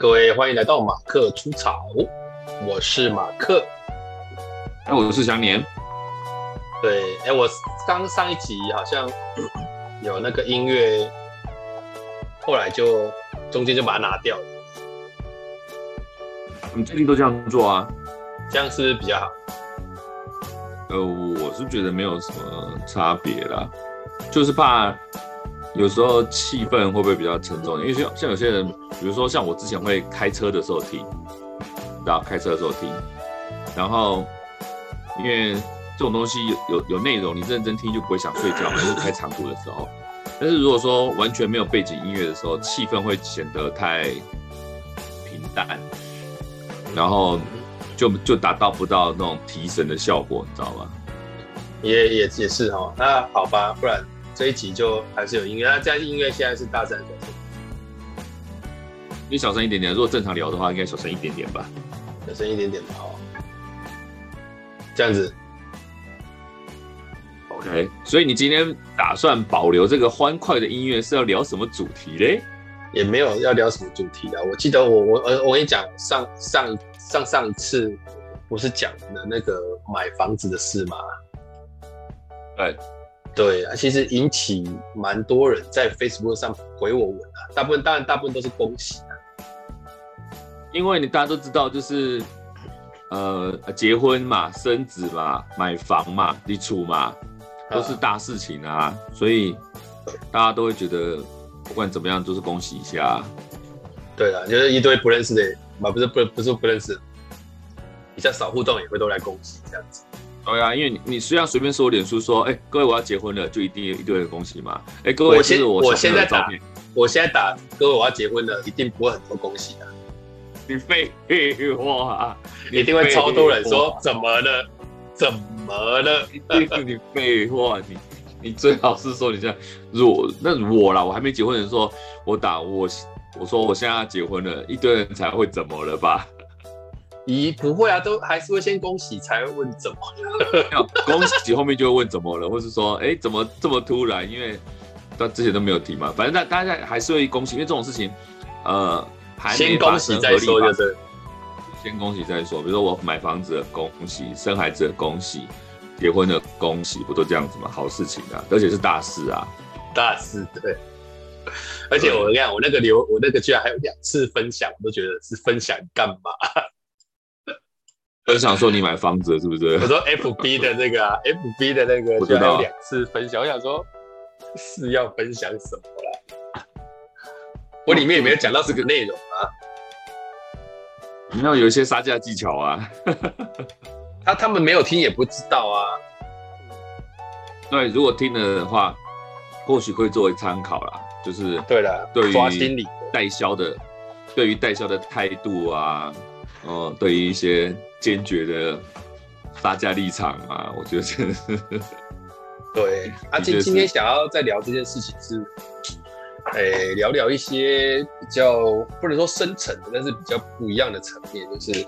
各位欢迎来到马克出草，我是马克，哎，我是祥年。对，哎，我刚上一集好像 有那个音乐，后来就中间就把它拿掉了。你最近都这样做啊？这样是不是比较好？呃，我是觉得没有什么差别啦，就是怕。有时候气氛会不会比较沉重？因为像像有些人，比如说像我之前会开车的时候听，然后开车的时候听，然后因为这种东西有有有内容，你认真听就不会想睡觉，就是开长途的时候。但是如果说完全没有背景音乐的时候，气氛会显得太平淡，然后就就达到不到那种提神的效果，你知道吗？也也也是哦，那好吧，不然。这一集就还是有音乐，那这样音乐现在是大声小声？你小声一点点，如果正常聊的话，应该小声一点点吧？小声一点点吧，好，这样子。OK，所以你今天打算保留这个欢快的音乐，是要聊什么主题嘞？也没有要聊什么主题的。我记得我我我我跟你讲，上上上上一次不是讲了那个买房子的事吗？对。对啊，其实引起蛮多人在 Facebook 上回我文啊，大部分当然大部分都是恭喜啊，因为你大家都知道，就是呃结婚嘛、生子嘛、买房嘛、立储嘛，都是大事情啊，所以大家都会觉得不管怎么样都是恭喜一下。对啊，就是一堆不认识的嘛，不是不不是不认识，比较少互动也会都来恭喜这样子。对啊，因为你你虽然随便说脸书说，哎，各位我要结婚了，就一定有一堆人恭喜嘛。哎，各位，我现我现在打，我现在打，各位我要结婚了，一定不会很多恭喜的。你废话，一定会超多人说怎么了？怎么了？一定是你废话，你你最好是说你这样，如果那我啦，我还没结婚的时候，我打我我说我现在要结婚了，一堆人才会怎么了吧？咦，不会啊，都还是会先恭喜，才会问怎么了。恭喜后面就会问怎么了，或是说，哎，怎么这么突然？因为到之前都没有提嘛。反正大大家还是会恭喜，因为这种事情，呃，还先恭喜再说就是。先恭喜再说，比如说我买房子的恭喜，生孩子的恭喜，结婚的恭喜，不都这样子吗？好事情啊，而且是大事啊，大事对。而且我跟你讲，我那个留，我那个居然还有两次分享，我都觉得是分享干嘛？分享说你买房子是不是？我说 F B 的那个、啊、F B 的那个，就还有两次分享。我想说是要分享什么啦？我里面也没有讲到这个内容啊。你要有一些杀价技巧啊。他他们没有听也不知道啊。对，如果听了的话，或许会作为参考啦。就是对了，对于代销的，对于代销的态度啊。哦，对于一些坚决的发价立场啊，我觉得是 对。啊，今今天想要再聊这件事情是，诶，聊聊一些比较不能说深层的，但是比较不一样的层面，就是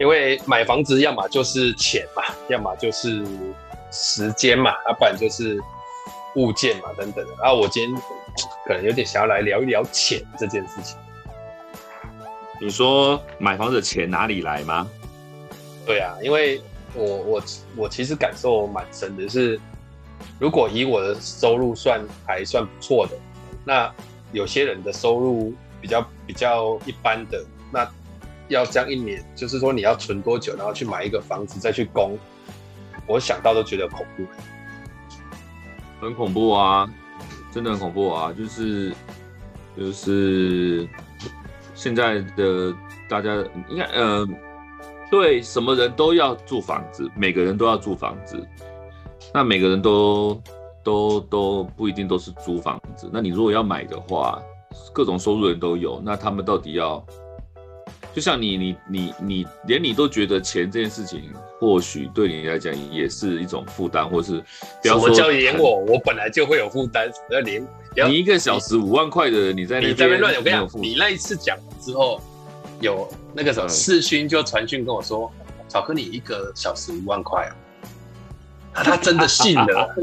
因为买房子要么就是钱嘛，要么就是时间嘛，啊，不然就是物件嘛，等等的。啊，我今天可能有点想要来聊一聊钱这件事情。你说买房子的钱哪里来吗？对啊，因为我我我其实感受蛮深的是，如果以我的收入算还算不错的，那有些人的收入比较比较一般的，那要这样一年，就是说你要存多久，然后去买一个房子再去供，我想到都觉得恐怖，很恐怖啊，真的很恐怖啊，就是就是。现在的大家应该呃，对，什么人都要住房子，每个人都要住房子。那每个人都都都不一定都是租房子。那你如果要买的话，各种收入人都有，那他们到底要？就像你你你你连你都觉得钱这件事情，或许对你来讲也是一种负担，或是什么叫连我？我本来就会有负担，要连。你一个小时五万块的，你在那边你在那边乱，我跟你讲，你那一次讲之后，有那个时候视讯就传讯跟我说，草哥你一个小时五万块啊，他真的信了，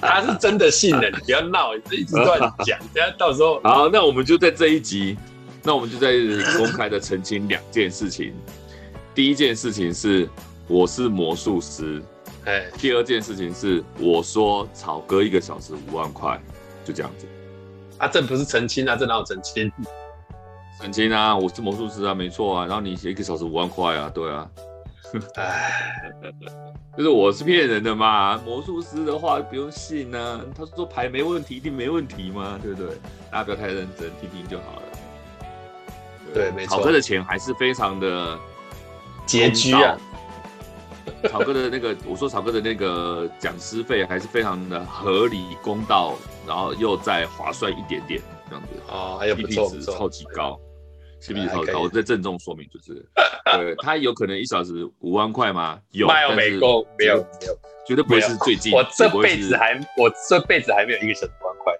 他是真的信了，你不要闹，你一直乱讲，等下到时候好，那我们就在这一集，那我们就在公开的澄清两件事情，第一件事情是我是魔术师。哎第二件事情是，我说草哥一个小时五万块，就这样子。啊，这不是澄清啊，这哪有澄清？澄清啊，我是魔术师啊，没错啊。然后你写一个小时五万块啊，对啊。哎，就是我是骗人的嘛。魔术师的话不用信啊，他说牌没问题，一定没问题嘛，对不对？大家不要太认真，听听就好了。对，没错。草哥的钱还是非常的拮据啊。草哥的那个，我说草哥的那个讲师费还是非常的合理公道，然后又再划算一点点这样子哦，还有 CP 值超级高，CP 值超级高。我再郑重说明，就是，对，他有可能一小时五万块吗？有，但是没够，没有，没有，绝对不会是最近。我这辈子还，我这辈子还没有一个小时五万块。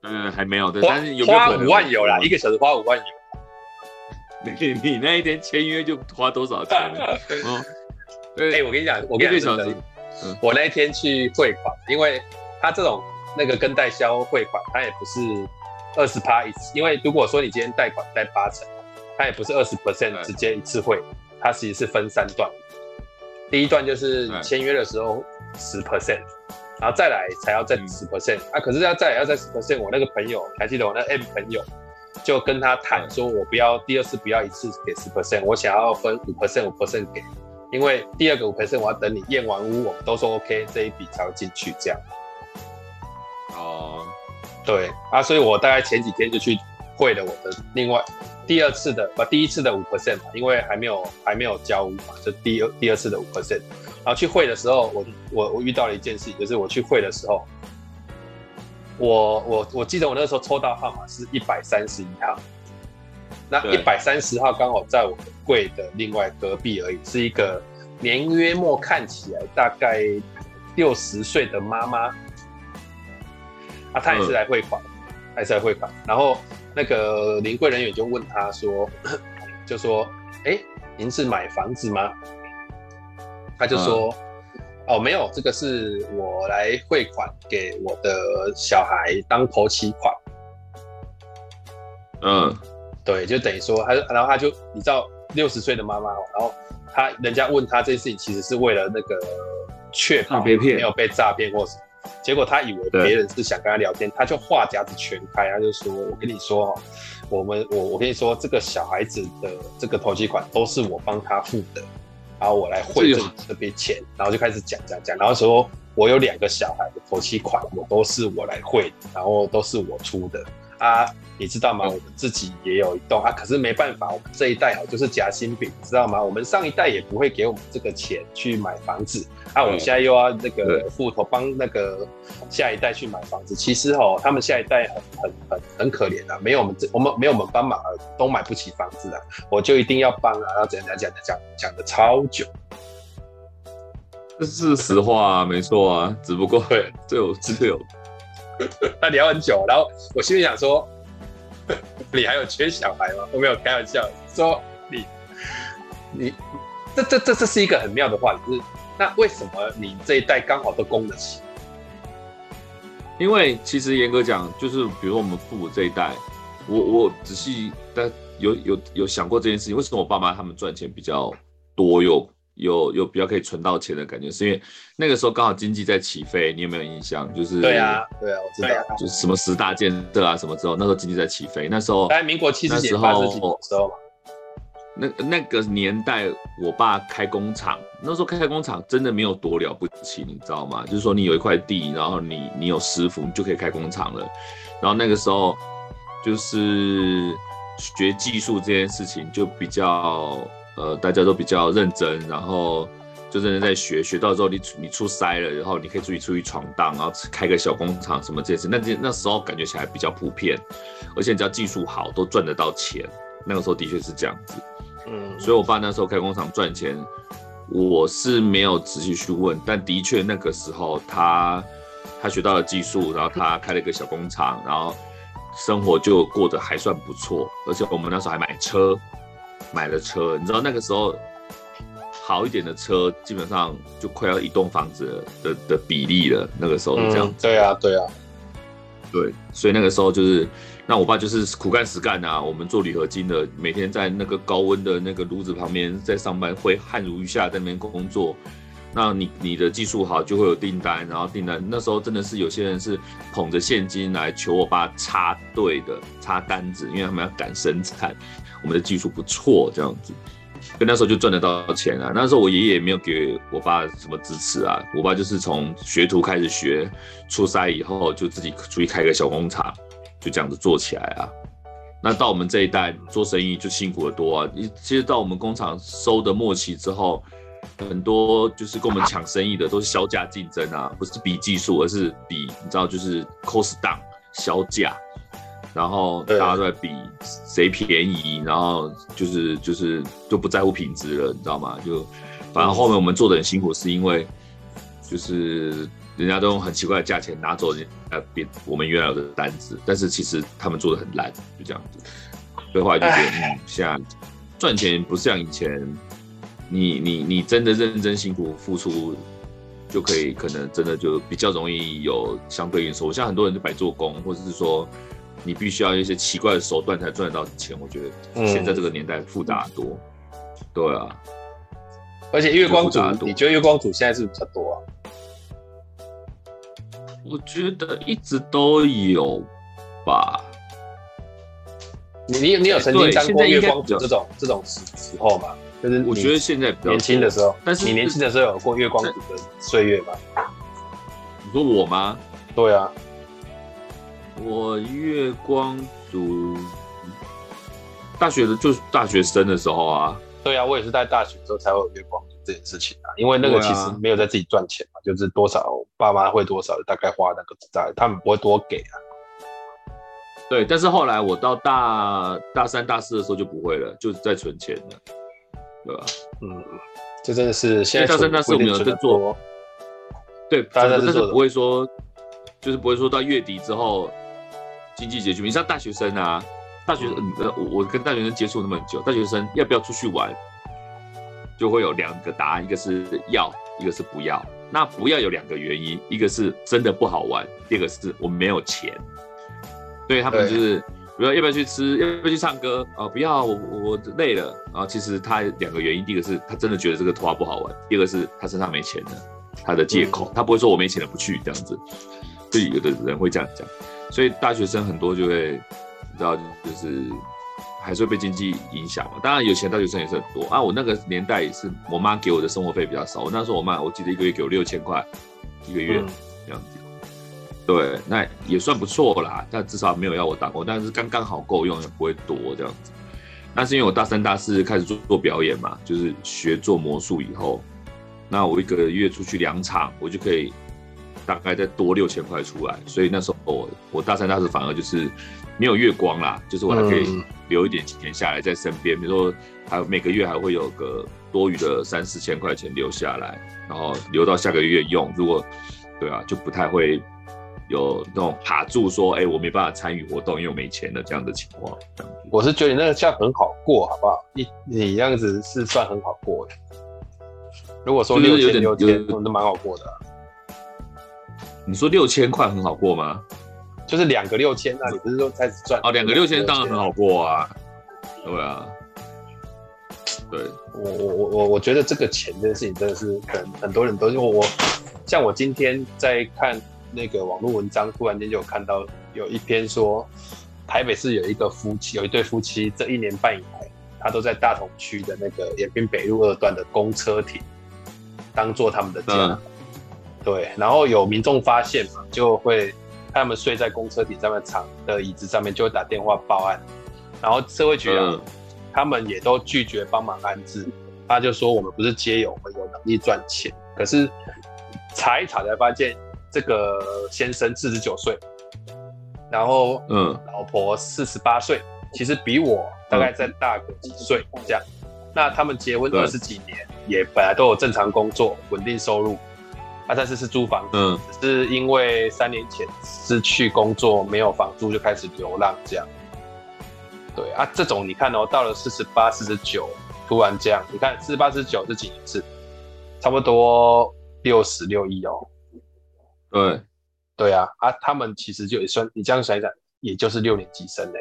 嗯，还没有，对，但是有花五万有啦，一个小时花五万有。你 你那一天签约就花多少钱？嗯。哎、欸，我跟你讲，我跟你讲，嗯、我那一天去汇款，因为他这种那个跟代销汇款，他也不是二十趴一次，因为如果说你今天贷款贷八成，他也不是二十 percent 直接一次汇，他其实是分三段，第一段就是签约的时候十 percent，然后再来才要再十 percent，啊，可是要再来要再十 percent，我那个朋友还记得我那 M 朋友就跟他谈说，我不要第二次不要一次给十 percent，我想要分五 percent 五 percent 给。因为第二个五 percent 我要等你验完屋，我们都说 OK，这一笔才会进去这样。哦，对啊，所以我大概前几天就去汇了我的另外第二次的，把，第一次的五 percent 嘛，因为还没有还没有交屋嘛，就第二第二次的五 percent。然后去汇的时候，我我我遇到了一件事，就是我去汇的时候，我我我记得我那时候抽到号码是一百三十一号。那一百三十号刚好在我的柜的另外隔壁而已，是一个年约末看起来大概六十岁的妈妈，啊，她也是来汇款，还是来汇款。然后那个临柜人员就问她说，就说，哎，您是买房子吗？她就说，哦，没有，这个是我来汇款给我的小孩当头期款。嗯。对，就等于说，他，然后他就，你知道，六十岁的妈妈，然后他人家问他这件事情，其实是为了那个确保没有被诈骗或什么，结果他以为别人是想跟他聊天，他就话匣子全开，他就说：“我跟你说，我们我我跟你说，这个小孩子的这个头期款都是我帮他付的，然后我来汇这这笔钱，然后就开始讲讲讲，然后说我有两个小孩的头期款，我都是我来汇，然后都是我出的。”啊，你知道吗？我们自己也有一栋啊，可是没办法，我们这一代哦就是夹心饼，知道吗？我们上一代也不会给我们这个钱去买房子，啊，我们现在又要那个付头帮那个下一代去买房子。其实哦，他们下一代很很很很可怜啊，没有我们这我们没有我们帮忙啊，都买不起房子啊，我就一定要帮啊，然后怎样怎样讲讲讲的超久，这是实话啊，没错啊，只不过对，这 有这有。他聊很久，然后我心里想说：“ 你还有缺小孩吗？”我没有开玩笑说你你这这这这是一个很妙的话，就是那为什么你这一代刚好都供得起？因为其实严格讲，就是比如说我们父母这一代，我我仔细但有有有想过这件事情，为什么我爸妈他们赚钱比较多又？有有比较可以存到钱的感觉，是因为那个时候刚好经济在起飞，你有没有印象？就是对啊，对啊，我知道，就是什么十大建设啊什么之后，那时候经济在起飞，那时候在民国七十几年八十几年的时候嘛，那那个年代我爸开工厂，那时候开工厂真的没有多了不起，你知道吗？就是说你有一块地，然后你你有师傅，你就可以开工厂了。然后那个时候就是学技术这件事情就比较。呃，大家都比较认真，然后就认真在学，学到之后你你出塞了，然后你可以自己出去闯荡，然后开个小工厂什么这些，那那时候感觉起来比较普遍，而且只要技术好，都赚得到钱。那个时候的确是这样子，嗯，所以我爸那时候开工厂赚钱，我是没有仔细去问，但的确那个时候他他学到了技术，然后他开了一个小工厂，然后生活就过得还算不错，而且我们那时候还买车，买了车，你知道那个时候好一点的车基本上就快要一栋房子的的比例了，那个时候是这样、嗯。对啊，对啊，对，所以那个时候就是，那我爸就是苦干实干啊，我们做铝合金的，每天在那个高温的那个炉子旁边在上班，会汗如雨下在那边工作。那你你的技术好，就会有订单，然后订单那时候真的是有些人是捧着现金来求我爸插队的，插单子，因为他们要赶生产。我们的技术不错，这样子，跟那时候就赚得到钱啊。那时候我爷爷也没有给我爸什么支持啊，我爸就是从学徒开始学，出差以后就自己出去开个小工厂，就这样子做起来啊。那到我们这一代做生意就辛苦得多啊。其实到我们工厂收的末期之后。很多就是跟我们抢生意的都是销价竞争啊，不是比技术，而是比你知道就是 cost down 削价，然后大家都在比谁便宜，然后就是就是就不在乎品质了，你知道吗？就反正后面我们做的很辛苦，是因为就是人家都用很奇怪的价钱拿走人家变我们原来的单子，但是其实他们做的很烂，就这样子。所以后来就觉得，嗯，现在赚钱不是像以前。你你你真的认真辛苦付出，就可以可能真的就比较容易有相对应收入。像很多人就白做工，或者是说你必须要一些奇怪的手段才赚得到钱。我觉得现在这个年代复杂多，嗯、对啊。而且月光族，你觉得月光族现在是不是比较多啊？我觉得一直都有吧。你你你有曾经当过月光族这种这种时时候吗？就是我觉得现在年轻的时候，但是你年轻的时候有过月光族的岁月吗？你说我吗？对啊，我月光族，大学的就是大学生的时候啊。对啊，我也是在大学的时候才会有月光族这件事情啊，因为那个其实没有在自己赚钱嘛，就是多少爸妈会多少，大概花那个在，他们不会多给啊。对，但是后来我到大大三、大四的时候就不会了，就是在存钱了。对吧？嗯，这真的是现在大三、大四我们有在做，对，但是但是不会说，就是不会说到月底之后经济拮据。你像大学生啊，大学生，呃，我我跟大学生接触那么久，大学生要不要出去玩，就会有两个答案，一个是要，一个是不要。那不要有两个原因，一个是真的不好玩，第二个是我们没有钱，对他们就是。比如说要不要去吃，要不要去唱歌啊？不要，我我累了。然后其实他两个原因，第一个是他真的觉得这个拖不好玩，第二个是他身上没钱了，他的借口，他不会说我没钱了不去这样子。所以有的人会这样讲，所以大学生很多就会，你知道，就是还是会被经济影响嘛。当然有钱大学生也是很多啊。我那个年代也是，我妈给我的生活费比较少。我那时候我妈我记得一个月给我六千块一个月这样子。对，那也算不错啦，但至少没有要我打工，但是刚刚好够用，也不会多这样子。那是因为我大三、大四开始做做表演嘛，就是学做魔术以后，那我一个月出去两场，我就可以大概再多六千块出来。所以那时候我我大三、大四反而就是没有月光啦，就是我还可以留一点钱下来在身边，比如说还有每个月还会有个多余的三四千块钱留下来，然后留到下个月用。如果对啊，就不太会。有那种卡住说，哎、欸，我没办法参与活动，因为我没钱的这样的情况。我是觉得你那个像很好过，好不好？你你这样子是算很好过的。如果说六千六千，那蛮好过的、啊。你说六千块很好过吗？就是两个六千，那你不是说开始赚？哦，两个六千当然很好过啊。对啊。对，我我我我我觉得这个钱这件事情真的是很很多人都因为我像我今天在看。那个网络文章，突然间就有看到有一篇说，台北市有一个夫妻，有一对夫妻，这一年半以来，他都在大同区的那个延平北路二段的公车亭，当做他们的家。嗯、对，然后有民众发现嘛，就会他们睡在公车亭上面长的椅子上面，就会打电话报案。然后社会局啊，嗯、他们也都拒绝帮忙安置。他就说，我们不是街友，我们有能力赚钱。可是查一查才发现。这个先生四十九岁，然后嗯，老婆四十八岁，其实比我大概再大个几岁这样。那他们结婚二十几年，也本来都有正常工作，稳定收入。啊，但是是租房子，嗯，只是因为三年前失去工作，没有房租，就开始流浪这样。对啊，这种你看哦，到了四十八、四十九，突然这样，你看四十八、四十九这几年是差不多六十六亿哦。对，对啊，啊，他们其实就也算，你这样想一想，也就是六年级生嘞。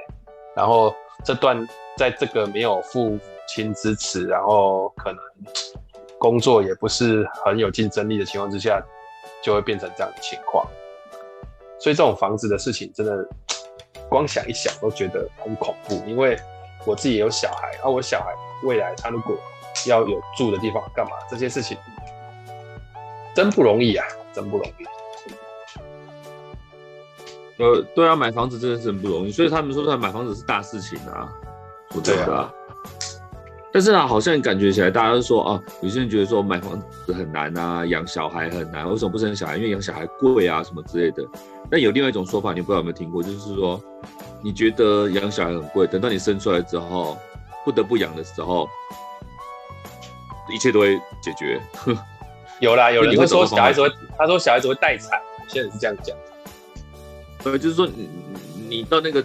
然后这段在这个没有父亲支持，然后可能工作也不是很有竞争力的情况之下，就会变成这样的情况。所以这种房子的事情，真的光想一想都觉得很恐怖。因为我自己也有小孩，啊，我小孩未来他如果要有住的地方干嘛，这些事情真不容易啊，真不容易。呃，对啊，买房子真的是很不容易，所以他们说他买房子是大事情啊，我觉得啊。但是啊，好像感觉起来大家都说啊，有些人觉得说买房子很难啊，养小孩很难，为什么不生小孩？因为养小孩贵啊，什么之类的。但有另外一种说法，你不知道有没有听过，就是说你觉得养小孩很贵，等到你生出来之后，不得不养的时候，一切都会解决。有啦，有人会说小孩子会，他说小孩子会待产，现在是这样讲。呃，就是说你你到那个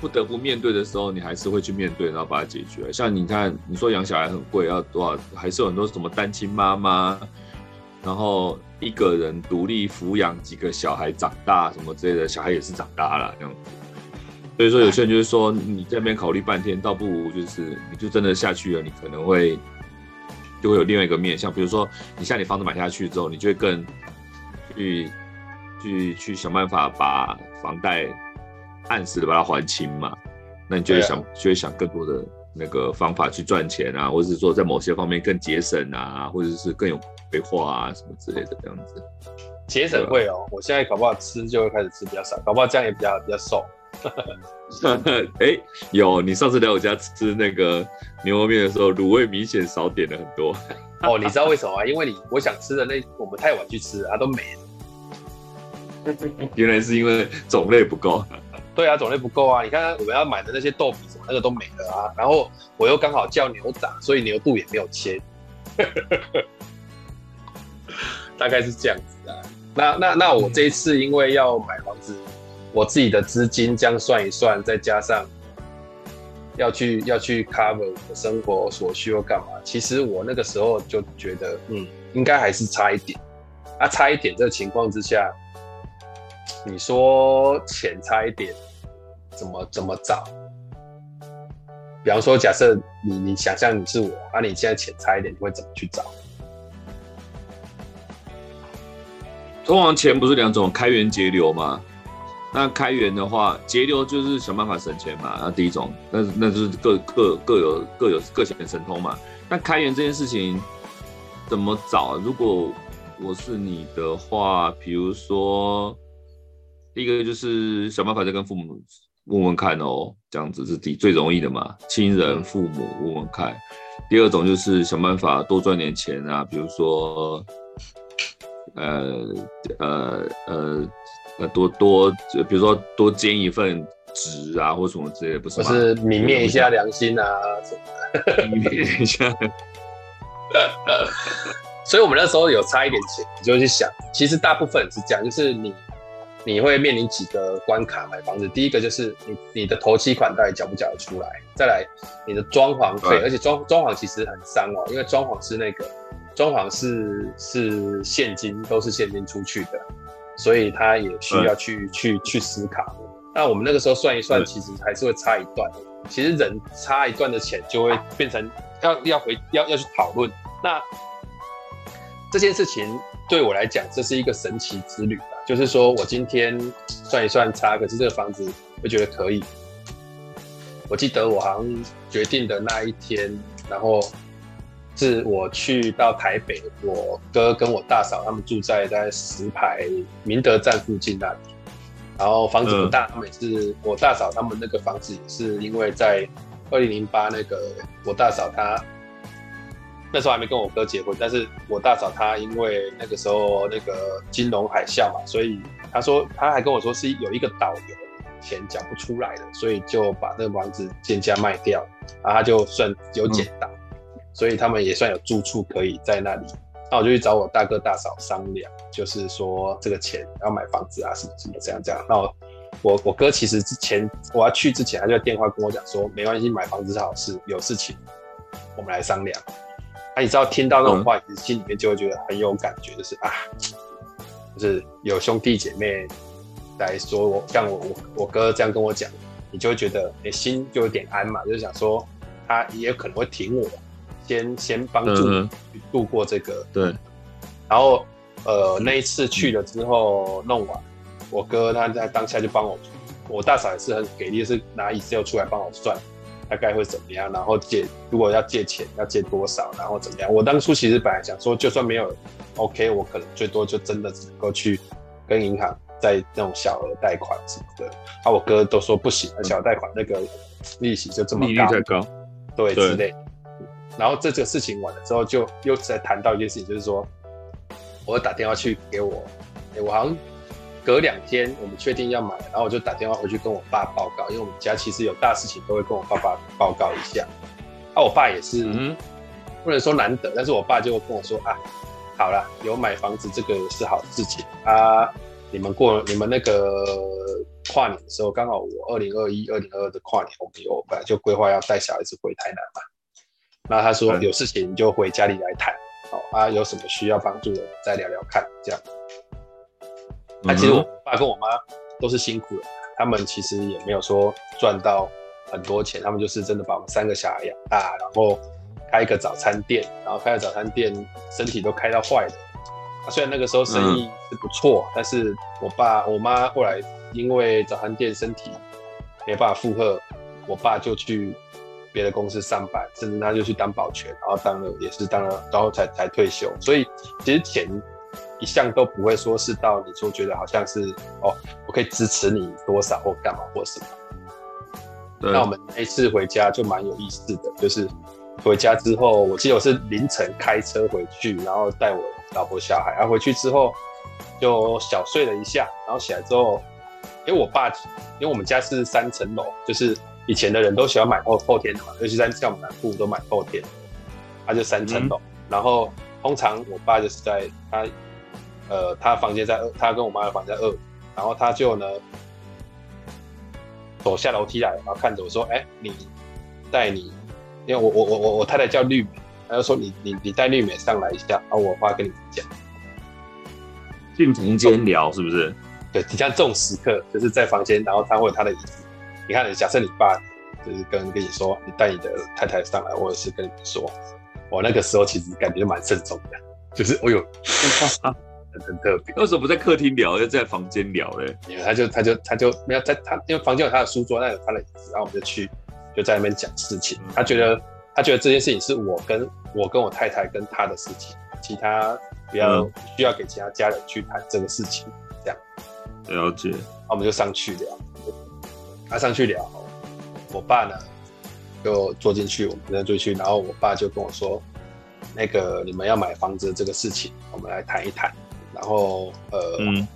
不得不面对的时候，你还是会去面对，然后把它解决。像你看，你说养小孩很贵，要多少？还是有很多什么单亲妈妈，然后一个人独立抚养几个小孩长大什么之类的，小孩也是长大了这样。所以说，有些人就是说，你这边考虑半天，倒不如就是你就真的下去了，你可能会就会有另外一个面向，比如说你像你房子买下去之后，你就会更去。去去想办法把房贷按时的把它还清嘛，那你就会想、啊、就会想更多的那个方法去赚钱啊，或者是说在某些方面更节省啊，或者是更有规划啊什么之类的这样子。节省会哦，我现在搞不好吃就会开始吃比较少，搞不好这样也比较比较瘦。哎、欸，有你上次来我家吃那个牛肉面的时候，卤味明显少点了很多。哦，你知道为什么吗？因为你我想吃的那我们太晚去吃，它都没了。原来是因为种类不够。对啊，种类不够啊！你看我们要买的那些豆皮什么，那个都没了啊。然后我又刚好叫牛杂，所以牛肚也没有切。大概是这样子啊。那那那我这一次因为要买房子，我自己的资金这样算一算，再加上要去要去 cover 我的生活所需要干嘛？其实我那个时候就觉得，嗯，应该还是差一点。啊，差一点这个情况之下。你说钱差一点，怎么怎么找？比方说，假设你你想象你是我，那、你现在钱差一点，你会怎么去找？通常钱不是两种，开源节流嘛？那开源的话，节流就是想办法省钱嘛。那第一种，那那就是各各各有各有各显神通嘛。那开源这件事情怎么找？如果我是你的话，比如说。第一个就是想办法再跟父母问问看哦，这样子是第最容易的嘛，亲人父母问问看。第二种就是想办法多赚点钱啊，比如说，呃呃呃呃多多，比如说多兼一份职啊，或什么之类的，不是吗？不是泯灭一下良心啊什么的，泯灭一下。所以我们那时候有差一点钱，你就去想，其实大部分是这样，就是你。你会面临几个关卡买房子？第一个就是你你的头期款到底缴不缴得出来？再来你的装潢费，而且装装潢其实很伤哦，因为装潢是那个装潢是是现金，都是现金出去的，所以他也需要去去去思考。那我们那个时候算一算，其实还是会差一段。其实人差一段的钱就会变成要要回要要去讨论。那这件事情对我来讲，这是一个神奇之旅。就是说我今天算一算差，可是这个房子我觉得可以。我记得我好像决定的那一天，然后是我去到台北，我哥跟我大嫂他们住在在石牌明德站附近那里，然后房子不大，他们是我大嫂他们那个房子也是因为在二零零八那个我大嫂她。那时候还没跟我哥结婚，但是我大嫂她因为那个时候那个金融海啸嘛，所以她说她还跟我说是有一个导游钱缴不出来的，所以就把那个房子贱价卖掉，然后他就算有捡到，嗯，所以他们也算有住处可以在那里那我就去找我大哥大嫂商量，就是说这个钱要买房子啊，什么什么这样这样。那我我，我哥其实之前我要去之前，他就电话跟我讲说，没关系，买房子是好事，有事情我们来商量。那、啊、你知道听到那种话，其实心里面就会觉得很有感觉，就是啊，就是有兄弟姐妹来说我，像我我我哥这样跟我讲，你就会觉得你心就有点安嘛，就是想说他也有可能会挺我。先先帮助你度过这个，嗯、对。然后呃那一次去了之后弄完，我哥他在当下就帮我，我大嫂也是很给力，是拿 Excel 出来帮我算大概会怎么样，然后借如果要借钱要借多少，然后怎么样。我当初其实本来想说，就算没有 OK，我可能最多就真的只能够去跟银行在那种小额贷款什么的。啊，我哥都说不行，小额贷款那个利息就这么高，对，对之类。然后这个事情完了之后，就又在谈到一件事情，就是说，我打电话去给我，我好像隔两天我们确定要买，然后我就打电话回去跟我爸报告，因为我们家其实有大事情都会跟我爸爸报告一下。啊，我爸也是，嗯，不能说难得，但是我爸就会跟我说啊，好了，有买房子这个是好事情啊，你们过你们那个跨年的时候，刚好我二零二一、二零二二的跨年，我们有本来就规划要带小孩子回台南嘛。那他说有事情你就回家里来谈，好啊，有什么需要帮助的再聊聊看，这样。那其实我爸跟我妈都是辛苦的，他们其实也没有说赚到很多钱，他们就是真的把我们三个小孩养大，然后开一个早餐店，然后开了早餐店，身体都开到坏了。啊，虽然那个时候生意是不错，但是我爸我妈后来因为早餐店身体没办法负荷，我爸就去。别的公司上班，甚至他就去当保全，然后当了也是当了，然后才才退休。所以其实钱一向都不会说是到你说觉得好像是哦，我可以支持你多少或干嘛或什么。对那我们那次回家就蛮有意思的，就是回家之后，我记得我是凌晨开车回去，然后带我老婆小孩，然后回去之后就小睡了一下，然后起来之后，因为我爸，因为我们家是三层楼，就是。以前的人都喜欢买后后天的嘛，尤其在像我们南部都买后天，他就三层楼，嗯、然后通常我爸就是在他，呃，他房间在二，他跟我妈的房间在二，然后他就呢走下楼梯来，然后看着我说：“哎、欸，你带你，因为我我我我我太太叫绿美，他就说你你你带绿美上来一下，然后我爸跟你讲，进房间聊是不是？对，你像这种时刻，就是在房间，然后他会有他的椅子。”你看，假设你爸就是跟跟你说，你带你的太太上来，或者是跟你说，我那个时候其实感觉蛮慎重的，就是我有 很很特别。为什么不在客厅聊，要在房间聊嘞？因为他就他就他就没有在他，因为房间有他的书桌，那有他的椅子，然后我们就去就在那边讲事情。他觉得他觉得这件事情是我跟我跟我太太跟他的事情，其他不要需要给其他家人去谈这个事情，这样。了解。那我们就上去聊。他上去聊，我爸呢就坐进去，我们跟着去，然后我爸就跟我说：“那个你们要买房子的这个事情，我们来谈一谈。”然后呃，嗯、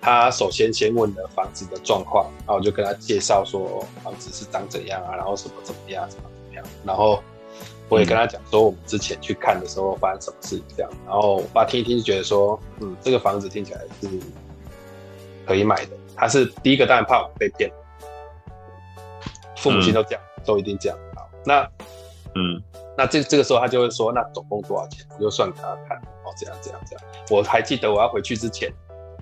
他首先先问了房子的状况，然后我就跟他介绍说房子是长怎样啊，然后什么怎么样，怎么怎么样。然后我也跟他讲说我们之前去看的时候发生什么事这样。然后我爸听一听就觉得说：“嗯，这个房子听起来是可以买的。”他是第一个，当然怕我被骗。父母亲都这样，嗯、都一定这样。好，那，嗯，那这这个时候他就会说，那总共多少钱？我就算给他看。哦，这样这样这样。我还记得我要回去之前，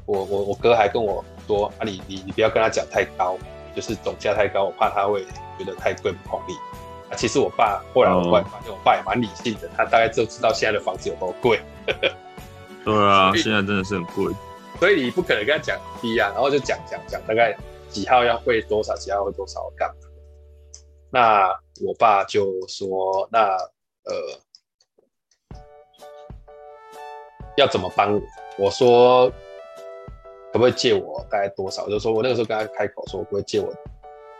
我我我哥还跟我说啊，你你你不要跟他讲太高，就是总价太高，我怕他会觉得太贵不合理。啊，其实我爸后来我后来发现，我爸也蛮理性的，他大概就知道现在的房子有多贵。对啊，现在真的是很贵。所以你不可能跟他讲低啊，然后就讲讲讲，大概几号要汇多少，几号汇多少干嘛？那我爸就说：“那呃，要怎么帮我？”我说：“可不可以借我大概多少？”我就说我那个时候跟他开口说：“我不会借我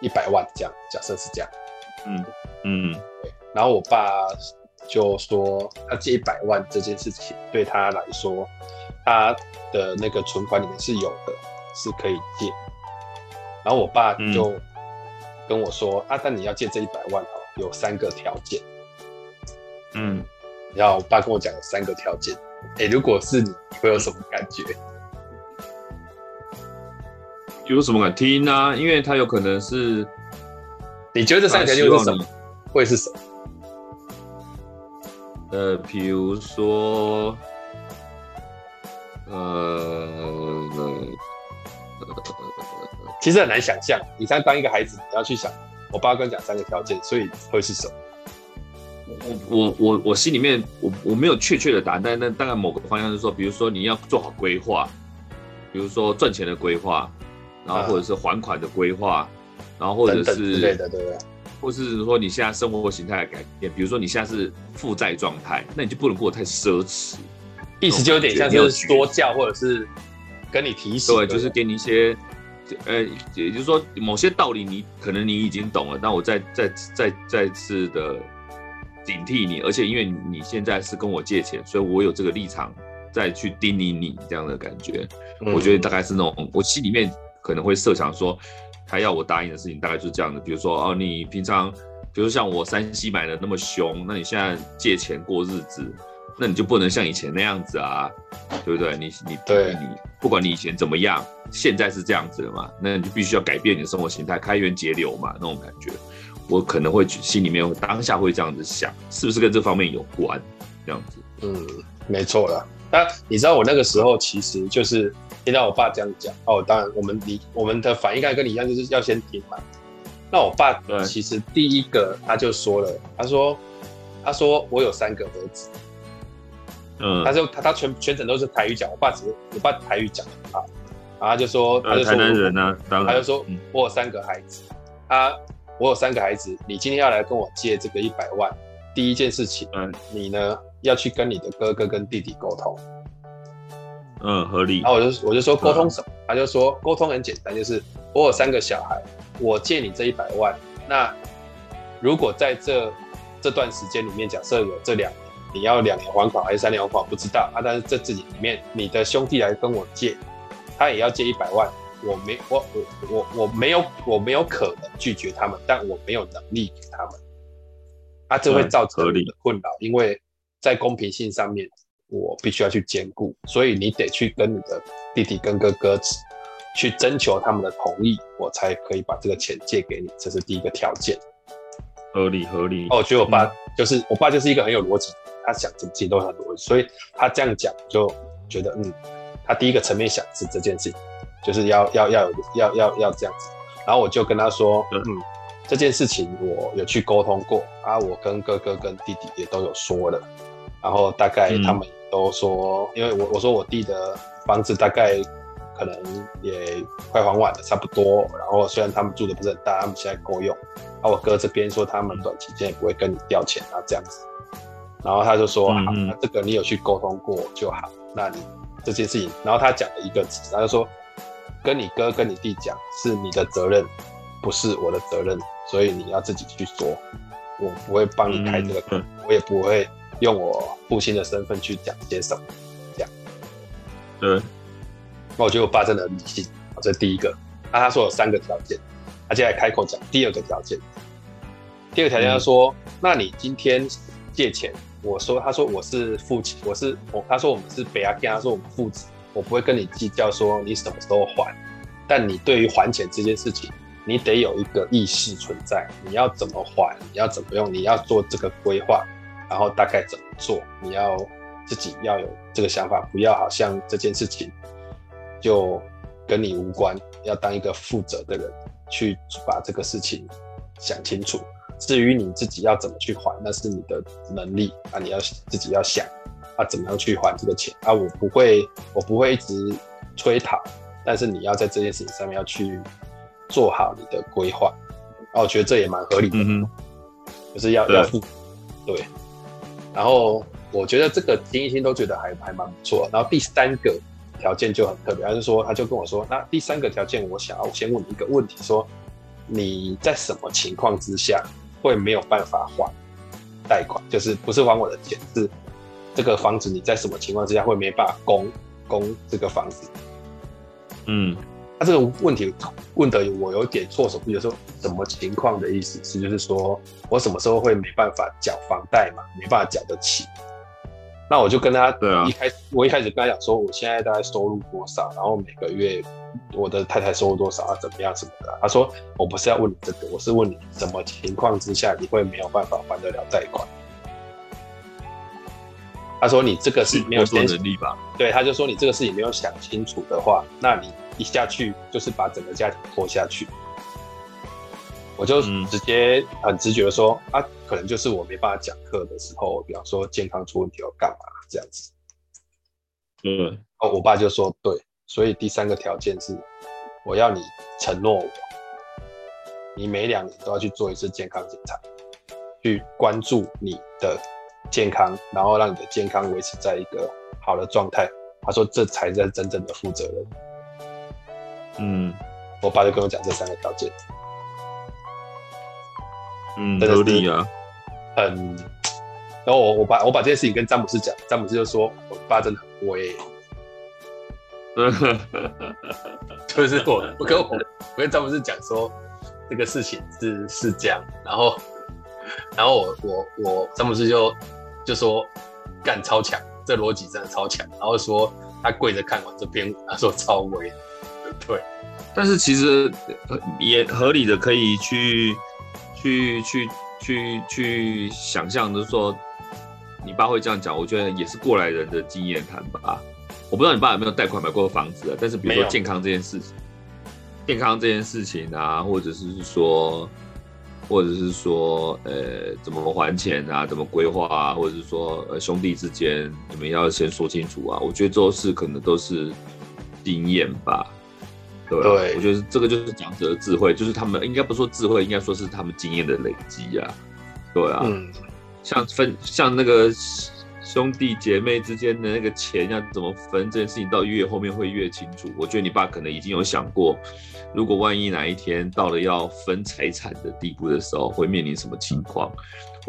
一百万这样。”假设是这样，嗯嗯，对。然后我爸就说：“他借一百万这件事情对他来说，他的那个存款里面是有的，是可以借。”然后我爸就。嗯跟我说啊，但你要借这一百万哦，有三个条件。嗯，然后我爸跟我讲了三个条件，哎，如果是你，你会有什么感觉？有什么感听啊？因为他有可能是，你觉得这三个条件是什么？会是什么？呃，比如说，呃，呃，其实很难想象。你像当一个孩子，你要去想，我爸跟你讲三个条件，所以会是什么？我我我我心里面我我没有确切的答案，但那大概某个方向是说，比如说你要做好规划，比如说赚钱的规划，然后或者是还款的规划，啊、然后或者是之类的，对不对？或是说你现在生活形态的改变，比如说你现在是负债状态，那你就不能过得太奢侈。意思就有点像是说教，或者是跟你提醒，对，就是给你一些，呃，也就是说某些道理你可能你已经懂了，但我再再再再次的。警惕你，而且因为你现在是跟我借钱，所以我有这个立场再去叮咛你这样的感觉。嗯、我觉得大概是那种，我心里面可能会设想说，他要我答应的事情大概就是这样的。比如说哦，你平常，比如像我山西买的那么凶，那你现在借钱过日子，那你就不能像以前那样子啊，对不对？你你对你不管你以前怎么样，现在是这样子的嘛，那你就必须要改变你的生活形态，开源节流嘛，那种感觉。我可能会心里面当下会这样子想，是不是跟这方面有关？这样子，嗯，没错啦。那你知道我那个时候其实就是听到我爸这样讲哦，当然我们你我们的反应该跟你一样，就是要先听嘛。那我爸其实第一个他就说了，他说他说我有三个儿子，嗯，他就他他全全程都是台语讲，我爸只是我爸台语讲啊，然后他就说他就说台南人啊，当然。他就说我有三个孩子，啊。我有三个孩子，你今天要来跟我借这个一百万，第一件事情，嗯，你呢要去跟你的哥哥跟弟弟沟通，嗯，合理。然后我就我就说沟通什么？嗯、他就说沟通很简单，就是我有三个小孩，我借你这一百万，那如果在这这段时间里面，假设有这两年，你要两年还款还是三年还款，不知道啊，但是这自己里面，你的兄弟来跟我借，他也要借一百万。我没我我我我没有我没有可能拒绝他们，但我没有能力给他们，啊，这会造成你的困扰，因为在公平性上面，我必须要去兼顾，所以你得去跟你的弟弟跟哥哥去征求他们的同意，我才可以把这个钱借给你，这是第一个条件。合理合理。哦，我觉得我爸就是、嗯、我爸就是一个很有逻辑，他想怎么其实都很多，所以他这样讲就觉得嗯，他第一个层面想是这件事情。就是要要要有要要要这样子，然后我就跟他说，嗯，这件事情我有去沟通过啊，我跟哥哥跟弟弟也都有说了，然后大概他们都说，因为我我说我弟的房子大概可能也快还完了，差不多，然后虽然他们住的不是很大，他们现在够用，啊，我哥这边说他们短期间也不会跟你调钱啊这样子，然后他就说，好，那这个你有去沟通过就好，那你这件事情，然后他讲了一个词，他就说。跟你哥跟你弟讲是你的责任，不是我的责任，所以你要自己去说，我不会帮你开这个口，嗯、我也不会用我父亲的身份去讲些什么，这样。对，那我觉得我爸真的很理性，这是第一个。那他说有三个条件，他现在开口讲第二个条件。第二个条件他说，嗯、那你今天借钱，我说他说我是父亲，我是我，他说我们是北阿天，他说我们父子。我不会跟你计较说你什么时候还，但你对于还钱这件事情，你得有一个意识存在。你要怎么还，你要怎么用，你要做这个规划，然后大概怎么做，你要自己要有这个想法，不要好像这件事情就跟你无关，要当一个负责的人去把这个事情想清楚。至于你自己要怎么去还，那是你的能力啊，你要自己要想。啊，怎么样去还这个钱啊？我不会，我不会一直催讨，但是你要在这件事情上面要去做好你的规划。啊，我觉得这也蛮合理的，嗯、就是要要付对。然后我觉得这个听一听都觉得还还蛮不错。然后第三个条件就很特别，他就说，他就跟我说，那第三个条件，我想要先问你一个问题，说你在什么情况之下会没有办法还贷款？就是不是还我的钱是？这个房子你在什么情况之下会没办法供供这个房子？嗯，他这个问题问的我有点措手不及，说什么情况的意思是就是说我什么时候会没办法缴房贷嘛，没办法缴得起，那我就跟他，对啊，一开始我一开始跟他讲说，我现在大概收入多少，然后每个月我的太太收入多少啊，怎么样什么的啊。他说我不是要问你这个，我是问你什么情况之下你会没有办法还得了贷款。他说你这个是没有做能力吧？对，他就说你这个事情没有想清楚的话，那你一下去就是把整个家庭拖下去。我就直接很直觉的说，嗯、啊，可能就是我没办法讲课的时候，比方说健康出问题要干嘛这样子。嗯，哦，我爸就说对，所以第三个条件是，我要你承诺我，你每两年都要去做一次健康检查，去关注你的健康，然后让你的健康维持在一个好的状态。他说这才是真正的负责任。嗯，我爸就跟我讲这三个条件。嗯，合理啊，很。然后我我把我把这件事情跟詹姆斯讲，詹姆斯就说：“我爸真的很威。” 就是我我跟我我跟詹姆斯讲说，这个事情是是这样。然后然后我我我詹姆斯就就说干超强，这逻辑真的超强。然后说他跪着看完这篇，他说超威。对，但是其实也合理的可以去。去去去去想象，就是说，你爸会这样讲，我觉得也是过来人的经验谈吧。我不知道你爸有没有贷款买过房子啊，但是比如说健康这件事情，健康这件事情啊，或者是说，或者是说，呃，怎么还钱啊，怎么规划啊，或者是说，呃，兄弟之间你们要先说清楚啊。我觉得这都是可能都是经验吧。对，对，我觉得这个就是长者的智慧，就是他们应该不说智慧，应该说是他们经验的累积啊。对啊，嗯，像分像那个兄弟姐妹之间的那个钱要怎么分，这件事情到越后面会越清楚。我觉得你爸可能已经有想过，如果万一哪一天到了要分财产的地步的时候，会面临什么情况。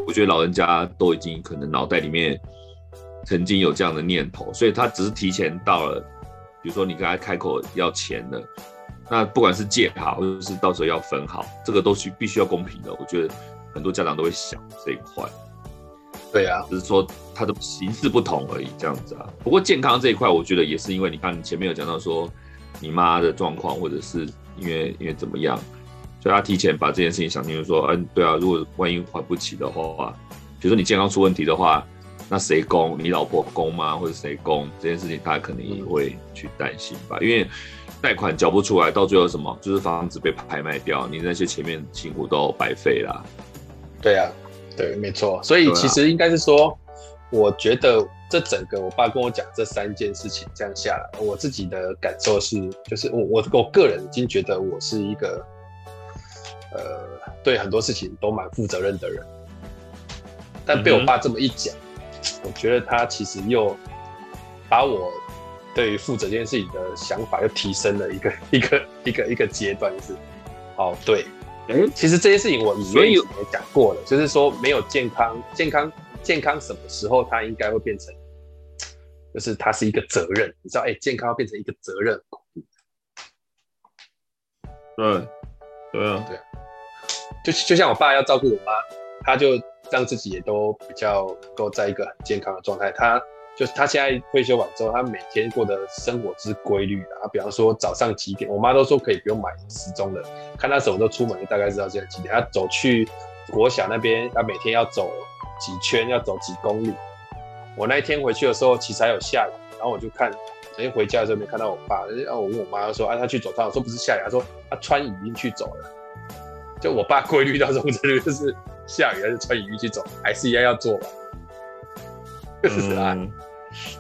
我觉得老人家都已经可能脑袋里面曾经有这样的念头，所以他只是提前到了。比如说你跟他开口要钱的，那不管是借好，或者是到时候要分好，这个都是必须要公平的。我觉得很多家长都会想这一块。对啊，只是说它的形式不同而已，这样子啊。不过健康这一块，我觉得也是因为你看前面有讲到说你妈的状况，或者是因为因为怎么样，所以他提前把这件事情想清楚，说，嗯，对啊，如果万一还不起的话，比如说你健康出问题的话。那谁供？你老婆供吗？或者谁供？这件事情他肯定也会去担心吧，因为贷款缴不出来，到最后什么？就是房子被拍卖掉，你那些前面辛苦都白费啦。对啊，对，没错。所以其实应该是说，啊、我觉得这整个我爸跟我讲这三件事情这样下来，我自己的感受是，就是我我我个人已经觉得我是一个，呃，对很多事情都蛮负责任的人，但被我爸这么一讲。嗯我觉得他其实又把我对于负责这件事情的想法又提升了一个一个一个一个阶段，就是。哦，对，嗯，其实这些事情我以前也讲过了，就是说没有健康，健康，健康什么时候它应该会变成，就是它是一个责任，你知道，哎，健康要变成一个责任，对，对啊，对，就就像我爸要照顾我妈，他就。让自己也都比较能够在一个很健康的状态。他就是他现在退休完之后，他每天过的生活之规律啊，比方说早上几点，我妈都说可以不用买时钟的，看他什么时候出门，就大概知道现在几点。他走去国小那边，他每天要走几圈，要走几公里。我那一天回去的时候，其实还有下雨，然后我就看，昨天回家的时候没看到我爸，然后我问我妈说，啊，他去走他，说不是下雨，他说他穿雨衣去走了。就我爸规律到这种程度，就是。下雨还是穿雨衣去走，还是一样要做吧？就是啊，嗯、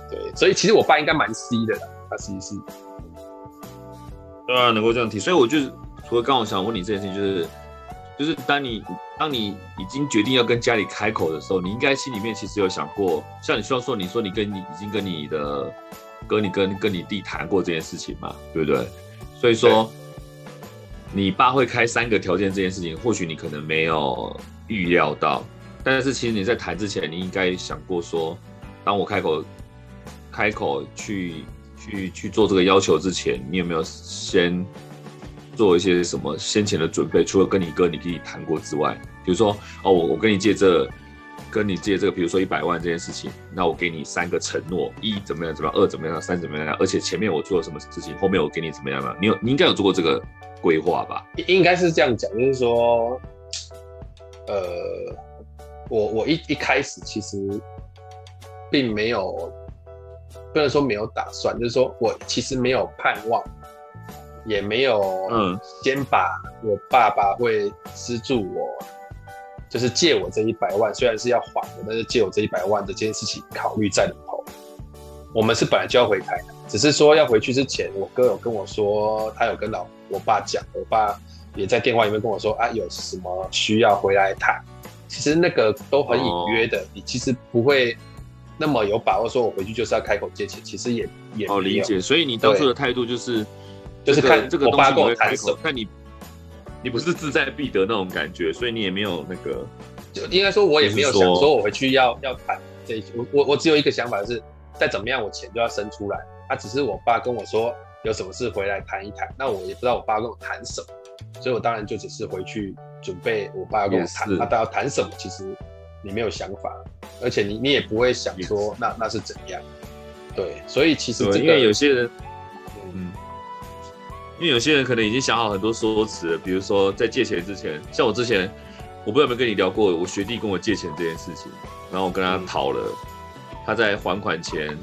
对，所以其实我爸应该蛮 C 的，他其实是，对啊，能够这样提，所以我就除了刚我想问你这件事情，就是就是当你当你已经决定要跟家里开口的时候，你应该心里面其实有想过，像你希望说，你说你跟你已经跟你的哥，你跟跟你弟谈过这件事情嘛，对不对？所以说，你爸会开三个条件这件事情，或许你可能没有。预料到，但是其实你在谈之前，你应该想过说，当我开口开口去去去做这个要求之前，你有没有先做一些什么先前的准备？除了跟你哥、你弟弟谈过之外，比如说哦，我我跟你借这跟你借这个，比如说一百万这件事情，那我给你三个承诺：一怎么样怎么样，二怎么样，三怎么样，而且前面我做了什么事情，后面我给你怎么样了？你有你应该有做过这个规划吧？应该是这样讲，就是说，呃，我我一一开始其实并没有，不能说没有打算，就是说我其实没有盼望，也没有嗯，先把我爸爸会资助我。就是借我这一百万，虽然是要还的，但是借我这一百万的这件事情考虑在里头。我们是本来就要回台的，只是说要回去之前，我哥有跟我说，他有跟老我爸讲，我爸也在电话里面跟我说啊，有什么需要回来谈。其实那个都很隐约的，哦、你其实不会那么有把握说，我回去就是要开口借钱。其实也也哦理解，所以你当初的态度就是就是看这个东西跟我谈什么，看你。你不是志在必得那种感觉，所以你也没有那个，就应该说，我也没有想说我回去要要谈这一，我我我只有一个想法是，再怎么样我钱就要生出来。他、啊、只是我爸跟我说有什么事回来谈一谈，那我也不知道我爸跟我谈什么，所以我当然就只是回去准备我爸跟我谈，他到底要谈什么，其实你没有想法，而且你你也不会想说那那是怎样，对，所以其实、这个、因为有些人。嗯因为有些人可能已经想好很多说辞，比如说在借钱之前，像我之前，我不知道有没有跟你聊过，我学弟跟我借钱这件事情，然后我跟他讨了，他在还款前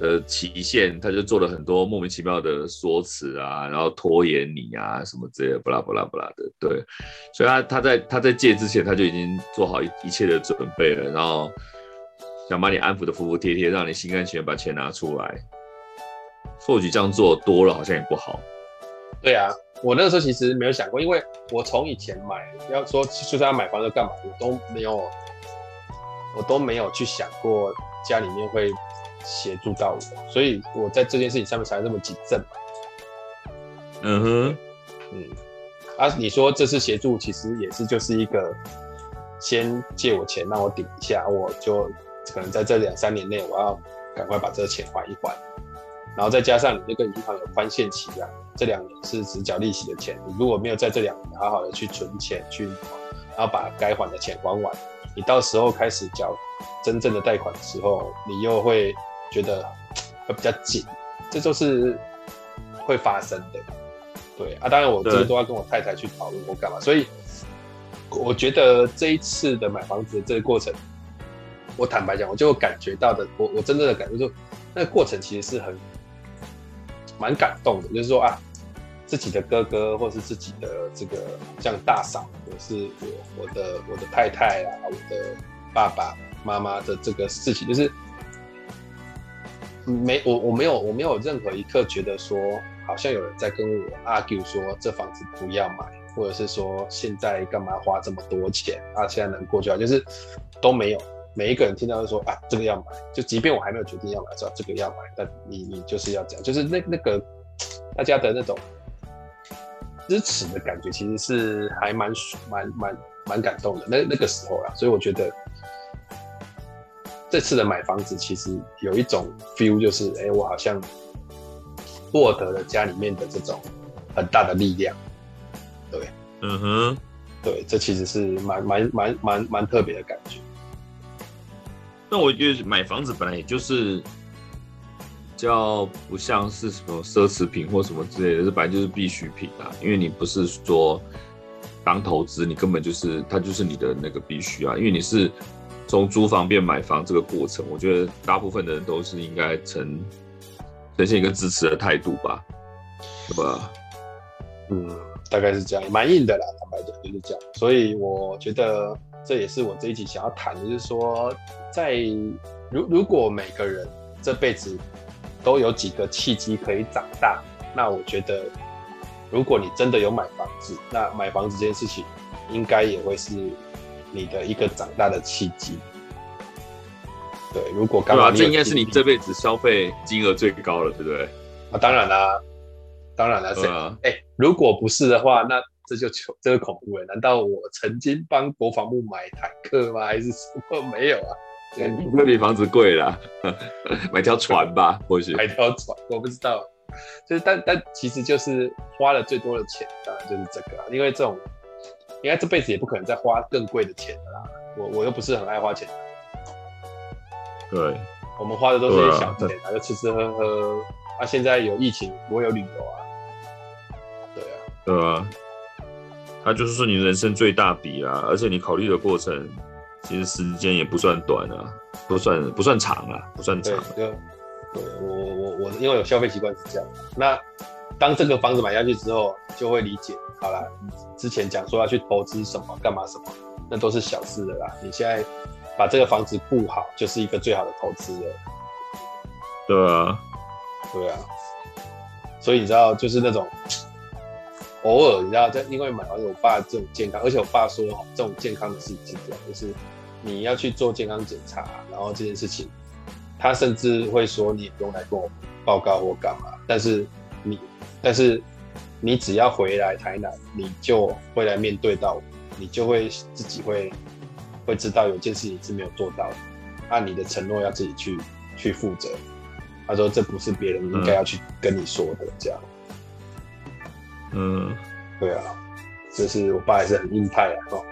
的期限，他就做了很多莫名其妙的说辞啊，然后拖延你啊什么之类的，不啦不啦不啦的，对，所以他他在他在借之前，他就已经做好一一切的准备了，然后想把你安抚的服服帖帖，让你心甘情愿把钱拿出来，或许这样做多了好像也不好。对啊，我那个时候其实没有想过，因为我从以前买，要说就算要买房子干嘛，我都没有，我都没有去想过家里面会协助到我，所以我在这件事情上面才这么谨慎。嗯哼，嗯，啊，你说这次协助其实也是就是一个先借我钱让我顶一下，我就可能在这两三年内我要赶快把这个钱还一还。然后再加上你那个银行有宽限期啊，这两年是只缴利息的钱，你如果没有在这两年好好的去存钱去，然后把该还的钱还完，你到时候开始缴真正的贷款的时候，你又会觉得会比较紧，这就是会发生的。对啊，当然我这个都要跟我太太去讨论我干嘛，所以我觉得这一次的买房子的这个过程，我坦白讲，我就感觉到的，我我真正的感觉就那个过程其实是很。蛮感动的，就是说啊，自己的哥哥或是自己的这个像大嫂，或是我我的我的太太啊，我的爸爸妈妈的这个事情，就是没我我没有我没有任何一刻觉得说，好像有人在跟我 argue 说这房子不要买，或者是说现在干嘛花这么多钱啊，现在能过去啊，就是都没有。每一个人听到都说啊，这个要买，就即便我还没有决定要买，说这个要买，但你你就是要这样，就是那那个大家的那种支持的感觉，其实是还蛮蛮蛮蛮感动的。那那个时候啊，所以我觉得这次的买房子其实有一种 feel，就是哎、欸，我好像获得了家里面的这种很大的力量。对，嗯哼，对，这其实是蛮蛮蛮蛮蛮特别的感觉。那我觉得买房子本来也就是，叫不像是什么奢侈品或什么之类的，这本来就是必需品啊。因为你不是说当投资，你根本就是它就是你的那个必须啊。因为你是从租房变买房这个过程，我觉得大部分的人都是应该呈呈现一个支持的态度吧，对吧？嗯，大概是这样，蛮硬的啦，坦白讲就是这样。所以我觉得。这也是我这一集想要谈的，就是说，在如如果每个人这辈子都有几个契机可以长大，那我觉得，如果你真的有买房子，那买房子这件事情，应该也会是你的一个长大的契机。对，如果刚好这应该是你这辈子消费金额最高了，对不对？啊，当然啦，当然了，谁？哎、欸，如果不是的话，那。这就求 这个恐怖了，难道我曾经帮国防部买坦克吗？还是什么没有啊？那比房子贵啦，买条船吧，或许买条船，我不知道。就是但但其实就是花了最多的钱，当然就是这个啊，因为这种应该这辈子也不可能再花更贵的钱了啦。我我又不是很爱花钱。对，我们花的都是一些小钱啊，就吃吃喝喝。啊，现在有疫情，不会有旅游啊。对啊，对啊。它就是你人生最大笔啊，而且你考虑的过程，其实时间也不算短啊，不算不算长啊，不算长。我我我因为有消费习惯是这样。那当这个房子买下去之后，就会理解。好啦，之前讲说要去投资什么，干嘛什么，那都是小事的啦。你现在把这个房子顾好，就是一个最好的投资了。对啊，对啊。所以你知道，就是那种。偶尔，你知道，在因为买完我爸这种健康，而且我爸说，这种健康的事情是这样，就是你要去做健康检查，然后这件事情，他甚至会说你也不用来跟我报告或干嘛，但是你，但是你只要回来台南，你就会来面对到，你就会自己会会知道有件事情是没有做到的，按你的承诺要自己去去负责。他说这不是别人应该要去跟你说的，这样。嗯，对啊，就是我爸还是很硬派啊，哦，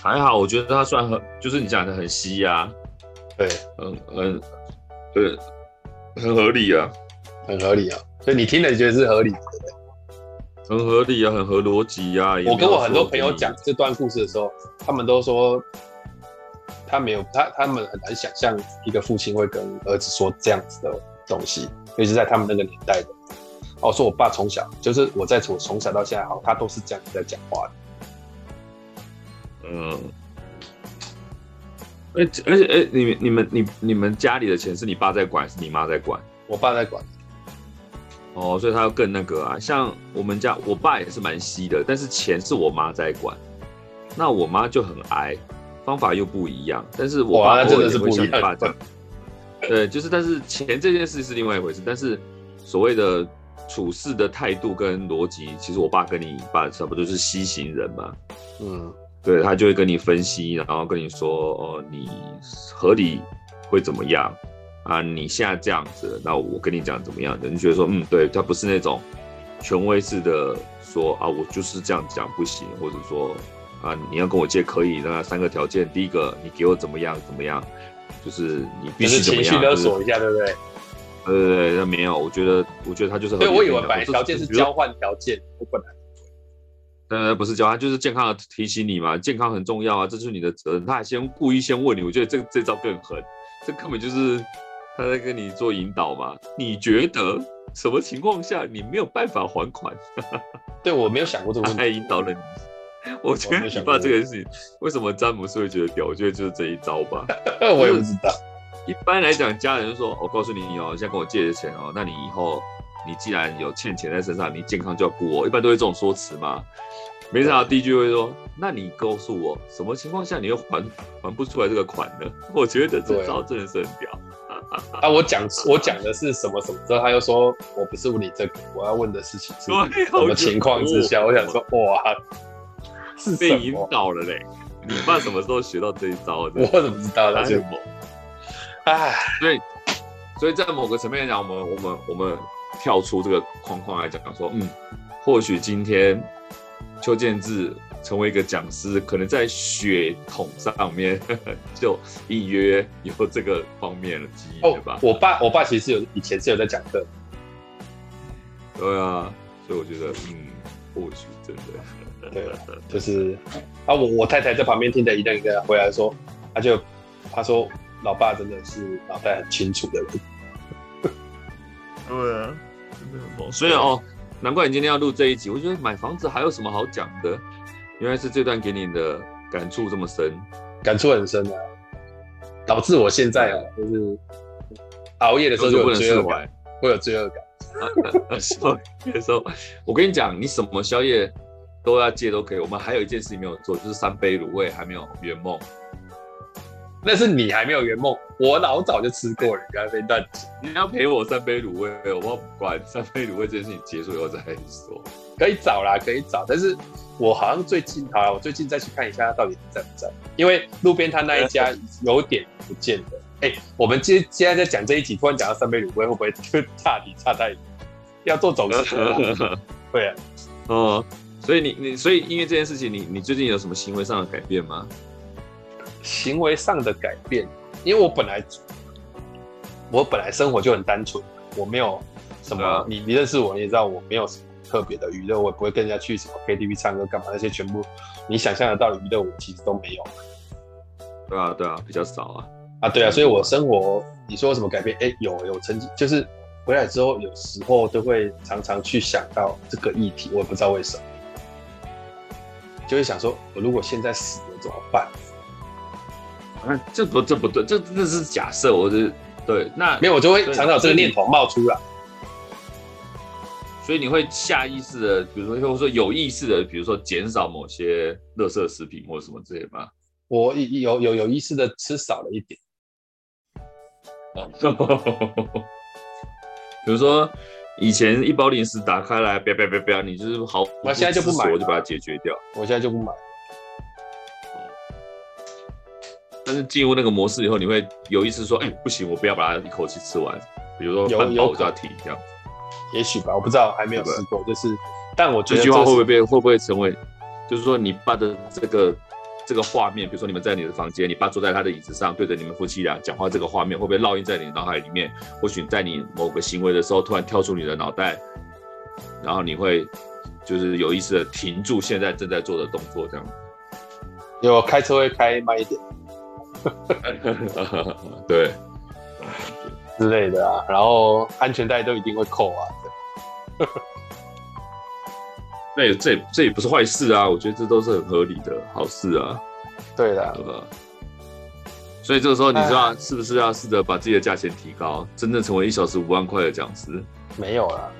还好，我觉得他算很，就是你讲的很稀啊，对，嗯嗯，对，很合理啊，很合理啊，所以你听了觉得是合理的，很合理啊，很合逻辑啊。我跟我很多朋友讲这段故事的时候，他们都说他没有他他们很难想象一个父亲会跟儿子说这样子的东西，尤其是在他们那个年代的。哦，说我爸从小就是我在从从小到现在，好，他都是这样子在讲话的。嗯，而且而且哎，你们你们你你们家里的钱是你爸在管，还是你妈在管？我爸在管。哦，所以他要更那个啊。像我们家，我爸也是蛮稀的，但是钱是我妈在管。那我妈就很哀，方法又不一样。但是我爸真的是不像你爸这样。对，就是但是钱这件事是另外一回事，但是所谓的。处事的态度跟逻辑，其实我爸跟你爸差不多，就是西行人嘛。嗯，对，他就会跟你分析，然后跟你说，哦，你合理会怎么样啊？你现在这样子，那我跟你讲怎么样的？你觉得说，嗯，对，他不是那种权威式的说啊，我就是这样讲不行，或者说啊，你要跟我借可以，那三个条件，第一个你给我怎么样怎么样，就是你必须怎么样，情绪勒索一下，对不对？对对对，那没有，我觉得，我觉得他就是很。对，我以为本来条件是交换条件，我本来。呃，不是教他，就是健康的提醒你嘛，健康很重要啊，这就是你的责任。他还先故意先问你，我觉得这这招更狠，这根本就是他在跟你做引导嘛。你觉得什么情况下你没有办法还款？对，我没有想过这个问题，他引导了你。我觉得你爸这个事情，为什么詹姆斯会觉得屌？我觉得就是这一招吧。我也不知道。一般来讲，家人就说：“我告诉你哦，现在跟我借的钱哦，那你以后你既然有欠钱在身上，你健康就要顾我。”一般都会这种说辞嘛。没想到第一句会说：“那你告诉我，什么情况下你又还还不出来这个款呢？” 我觉得这招真的是很屌。啊，我讲我讲的是什么什么之后，他又说我不是问你这个，我要问的事情是什么情况之下？我想说，哇，是被引导了嘞！你爸什么时候学到这一招的？我怎么知道他是某？唉，所以，所以在某个层面来讲，我们我们我们跳出这个框框来讲，说，嗯，或许今天邱建志成为一个讲师，可能在血统上面 就隐约有这个方面的基因吧。我爸，我爸其实有以前是有在讲课。对啊，所以我觉得，嗯，或许真的，对，就是啊，我我太太在旁边听着一阵一阵回来说，他就他说。老爸真的是脑袋很清楚的人。对啊，真的很猛。所以哦，难怪你今天要录这一集。我觉得买房子还有什么好讲的？原来是这段给你的感触这么深，感触很深啊，导致我现在啊，就是熬夜的时候就不能释怀，会有罪恶感。所 以有时候我跟你讲，你什么宵夜都要戒都可以。我们还有一件事情没有做，就是三杯卤味还没有圆梦。那是你还没有圆梦，我老早就吃过了，你刚才被断。你要陪我三杯卤味，我不管三杯卤味这件事情结束以后再说。可以找啦，可以找，但是我好像最近好了，我最近再去看一下他到底在不在，因为路边摊那一家有点不见了。哎、欸，我们今现在在讲这一集，突然讲到三杯卤味，会不会就差题差太远？要做走势？对啊，哦，所以你你所以因为这件事情你，你你最近有什么行为上的改变吗？行为上的改变，因为我本来我本来生活就很单纯，我没有什么，啊、你你认识我，你也知道我没有什么特别的娱乐，我也不会跟人家去什么 KTV 唱歌干嘛，那些全部你想象得到的娱乐，我其实都没有。对啊，对啊，比较少啊。啊，对啊，所以我生活你说有什么改变？哎，有有成绩，就是回来之后有时候都会常常去想到这个议题，我也不知道为什么，就会想说，我如果现在死了怎么办？啊，这不这不对，这这是假设，我是对，那没有，我就会常常有这个念头冒出来，所以你会下意识的，比如说或者说有意识的，比如说减少某些垃圾食品或者什么之类的吗？我有有有意识的吃少了一点，哦，比如说以前一包零食打开来，别别别别，你就是好，我现在就不买，我就把它解决掉，我现在就不买。但是进入那个模式以后，你会有意识说：“哎、欸，不行，我不要把它一口气吃完。”比如说半包我就要停这样。也许吧，我不知道，还没有试过。就是，但我觉得这句话会不会变？会不会成为？就是说，你爸的这个这个画面，比如说你们在你的房间，你爸坐在他的椅子上，对着你们夫妻俩讲话，这个画面会不会烙印在你脑海里面？或许在你某个行为的时候，突然跳出你的脑袋，然后你会就是有意识的停住现在正在做的动作，这样。有开车会开慢一点。对，之类的啊，然后安全带都一定会扣啊。那也这也这也不是坏事啊，我觉得这都是很合理的好事啊。对的？所以这个时候你知道是不是要试着把自己的价钱提高，真正成为一小时五万块的讲师？没有啦，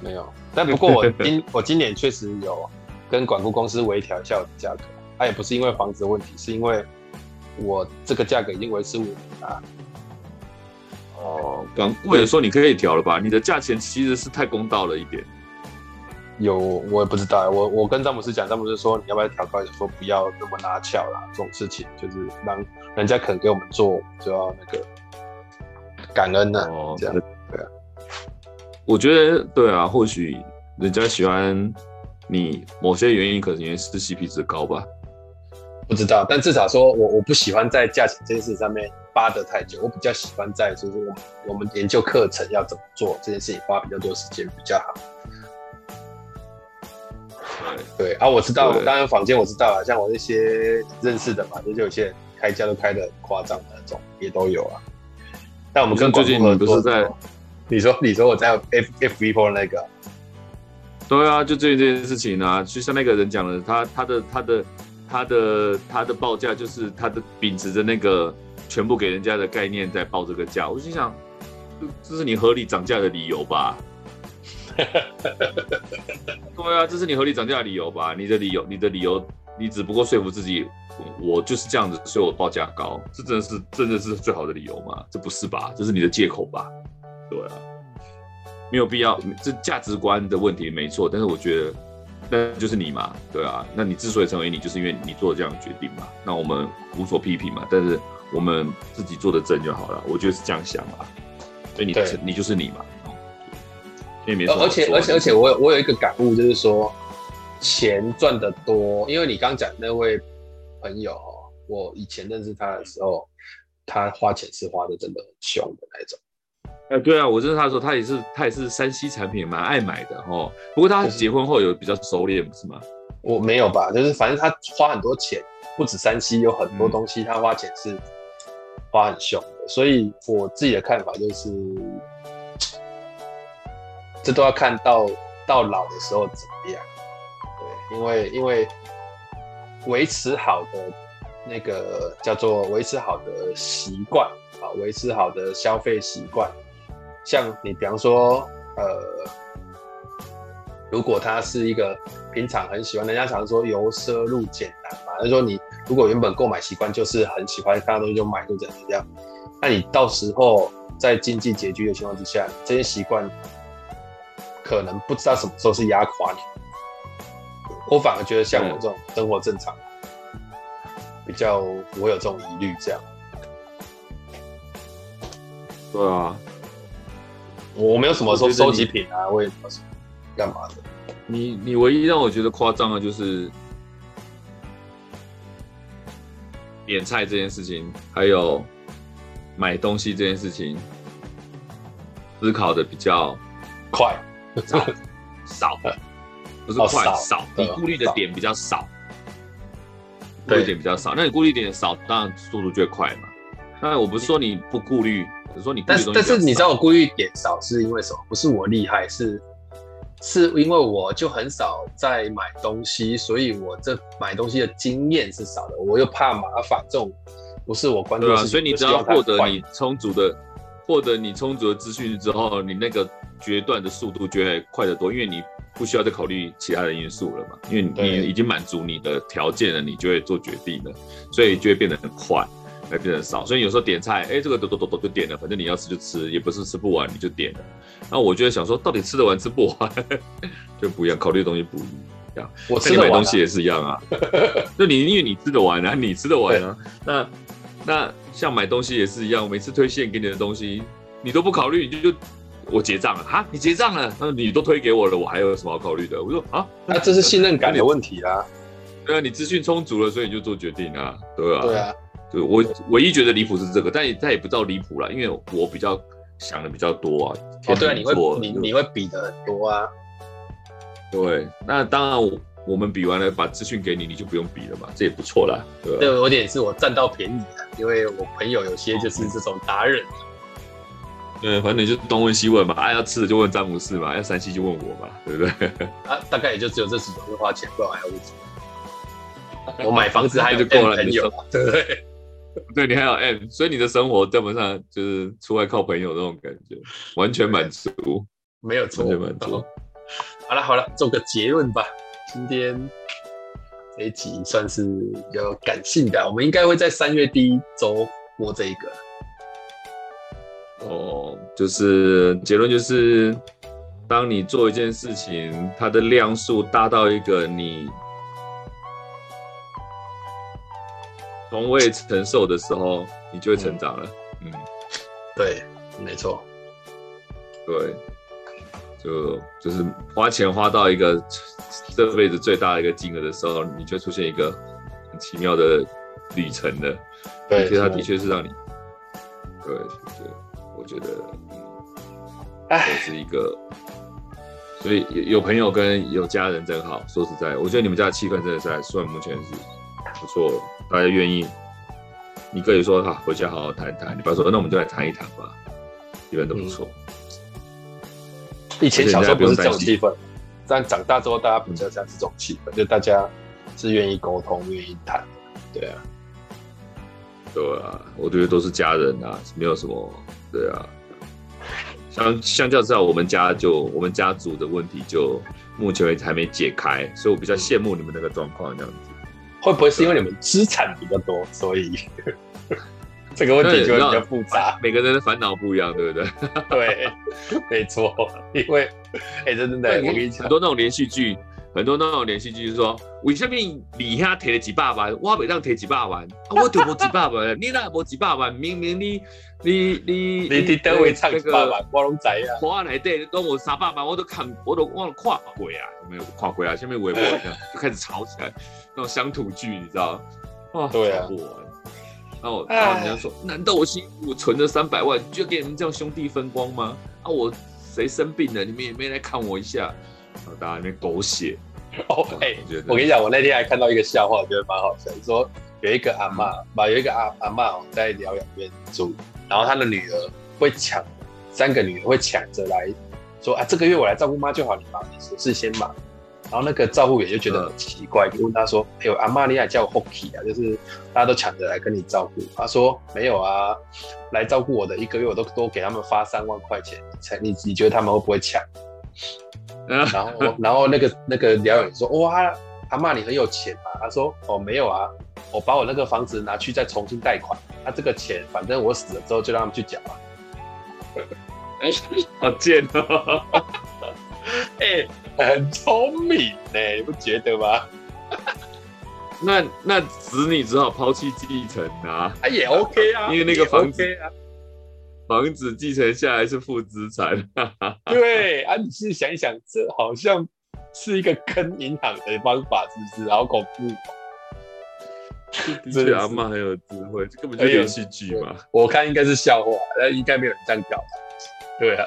没有。但不过我今 我今年确实有跟管顾公司微调一下我的价格，它也不是因为房子的问题，是因为。我这个价格已经维持五年了。哦，刚或者说你可以调了吧？你的价钱其实是太公道了一点。有，我也不知道。我我跟詹姆斯讲，詹姆斯说你要不要调高一点？说不要那么拿翘啦，这种事情就是让人家肯给我们做，就要那个感恩的。哦，这样对啊。我觉得对啊，或许人家喜欢你，某些原因可能也是 CP 值高吧。不知道，但至少说我我不喜欢在价钱这件事上面扒得太久，我比较喜欢在就是我们我们研究课程要怎么做这件事情花比较多时间比较好。对对啊，我知道，当然坊间我知道啊，像我那些认识的嘛，就是有些人开价都开的很夸张的那种也都有啊。但我们跟最近你不是在，你说你说我在 F F V Four 那个，对啊，就最近这件事情啊，就像那个人讲的，他他的他的。他的他的报价就是他的秉持着那个全部给人家的概念在报这个价，我心想，这是你合理涨价的理由吧？对啊，这是你合理涨价的理由吧？你的理由，你的理由，你只不过说服自己，我就是这样子，所以我报价高，这真的是真的是最好的理由吗？这不是吧？这是你的借口吧？对啊，没有必要，这价值观的问题没错，但是我觉得。那就是你嘛，对啊，那你之所以成为你，就是因为你做了这样的决定嘛。那我们无所批评嘛，但是我们自己做的正就好了。我觉得是这样想嘛，所以你对你就是你嘛。因为没错，而且而且而且我有我有一个感悟，就是说钱赚的多，因为你刚讲那位朋友，我以前认识他的时候，他花钱是花的真的很凶的那种。哎，对啊，我认识他的时候，他也是他也是山西产品蛮爱买的哦。不过他结婚后有比较收敛，不是吗？我没有吧，就是反正他花很多钱，不止山西有很多东西他花钱是花很凶的。嗯、所以我自己的看法就是，这都要看到到老的时候怎么样。对，因为因为维持好的那个叫做维持好的习惯啊，维持好的消费习惯。像你，比方说，呃，如果他是一个平常很喜欢，人家常说由奢入俭难嘛，就是说你如果原本购买习惯就是很喜欢看到东西就买，就这样这样，那你到时候在经济拮据的情况之下，这些习惯可能不知道什么时候是压垮你。我反而觉得像我这种生活正常，比较不会有这种疑虑，这样。对啊。我没有什么收收集品啊，我也不是干嘛的。你你唯一让我觉得夸张的，就是点菜这件事情，还有买东西这件事情，思考的比较快，少，少，不是快，少，你顾虑的点比较少，顾虑点比较少，那你顾虑点少，当然速度就会快嘛。那我不是说你不顾虑，只是说你但是。但是你知道我故意点少是因为什么？不是我厉害，是。是因为我就很少在买东西，所以我这买东西的经验是少的，我又怕麻烦，这种不是我关注的。对啊，所以你只要获得你充足的，获得你充足的资讯之后，你那个决断的速度就会快得多，因为你不需要再考虑其他的因素了嘛，因为你已经满足你的条件了，你就会做决定了，所以就会变得很快。还变得少，所以有时候点菜，哎，这个抖抖抖抖就点了，反正你要吃就吃，也不是吃不完你就点了。那我就想说，到底吃得完吃不完 就不一样，考虑的东西不一样。我吃买东西也是一样啊，就你因为你吃得完啊，你吃得完啊。那那像买东西也是一样，我每次推荐给你的东西，你都不考虑，你就就我结账了啊，你结账了，那你都推给我了，我还有什么好考虑的？我说啊，那这是信任感的问题啊。对啊，你资讯充足了，所以你就做决定啊，对啊。对啊。对，我唯一觉得离谱是这个，但也但也不知道离谱了，因为我比较想的比较多啊。哦，对啊，你会你你会比的很多啊。对，那当然我我们比完了，把资讯给你，你就不用比了嘛，这也不错啦。对，这有点是我占到便宜了，因为我朋友有些就是这种达人。对，反正你就东问西问嘛，啊要吃的就问詹姆士嘛，要山西就问我嘛，对不对？啊，大概也就只有这几种会花钱，不然？我买房子还有够了，朋友，对不对？对，你还有 M，所以你的生活基本上就是出外靠朋友那种感觉，完全满足，没有错，完全满足。好了好了，做个结论吧。今天这一集算是比较感性的，我们应该会在三月第一周播这一个。哦，就是结论就是，当你做一件事情，它的量数大到一个你。从未承受的时候，你就会成长了。嗯，嗯对，没错，对，就就是花钱花到一个这辈子最大的一个金额的时候，你就出现一个很奇妙的旅程了。对，其实它的确是让你，对，对，我觉得，哎，是一个，所以有有朋友跟有家人真好。说实在，我觉得你们家的气氛真的是还算目前是不错。大家愿意，你可以说哈，回家好好谈谈。你不要说，那我们就来谈一谈吧，基本都不错。以前小时候不是这种气氛，但长大之后大家比较像是这种气氛，就大家是愿意沟通、愿意谈。对啊，对啊，我觉得都是家人啊，没有什么。对啊，相相较之下，我们家就我们家族的问题就目前为止还没解开，所以我比较羡慕你们那个状况这样子。会不会是因为你们资产比较多，所以 这个问题就会比较复杂？每个人的烦恼不一样，对不对？对，没错。因为，哎、欸，真的，我跟你讲，很多那种连续剧，很多那种连续剧就是说，为什么你他提了几百万，我每当提几百万，我就没几百万，你那没几百万，明明你你你你你等会唱几百万，我拢知啊。我来对，跟我三百万，我都看，我都忘了跨过啊，没有跨过啊，下面微博就开始吵起来。那种乡土剧，你知道？哇，对啊。然后，然后人家说：“难道我辛苦存了三百万，就给你们这样兄弟分光吗？”啊，我谁生病了，你们也没来看我一下。然后大家那边狗血。哦，哎，我跟你讲，我那天还看到一个笑话，我觉得蛮好笑。说有一个阿嬷，把有一个阿阿嬷在疗养院住，然后他的女儿会抢，三个女儿会抢着来说：“啊，这个月我来照顾妈就好，你忙，你事先忙。”然后那个照顾员就觉得很奇怪，就问他说：“哎呦，阿妈，你还叫我 Hockey 啊？就是大家都抢着来跟你照顾。”他说：“没有啊，来照顾我的一个月我都多给他们发三万块钱，才你你觉得他们会不会抢？”然后然后那个那个疗养员说：“哇，阿妈你很有钱嘛？”他说：“哦，没有啊，我把我那个房子拿去再重新贷款，那、啊、这个钱反正我死了之后就让他们去缴啊。”哎，好贱哦！哎。很聪明呢，你不觉得吗？那那子女只好抛弃继承啊，啊也 OK 啊，因为那个房子、OK 啊、房子继承下来是负资产。对啊，你是想一想，这好像是一个坑银行的方法，是不是？好恐怖！的确，阿妈很有智慧，这根本就是连续剧嘛。我看应该是笑话，但应该没有人这样搞。对啊。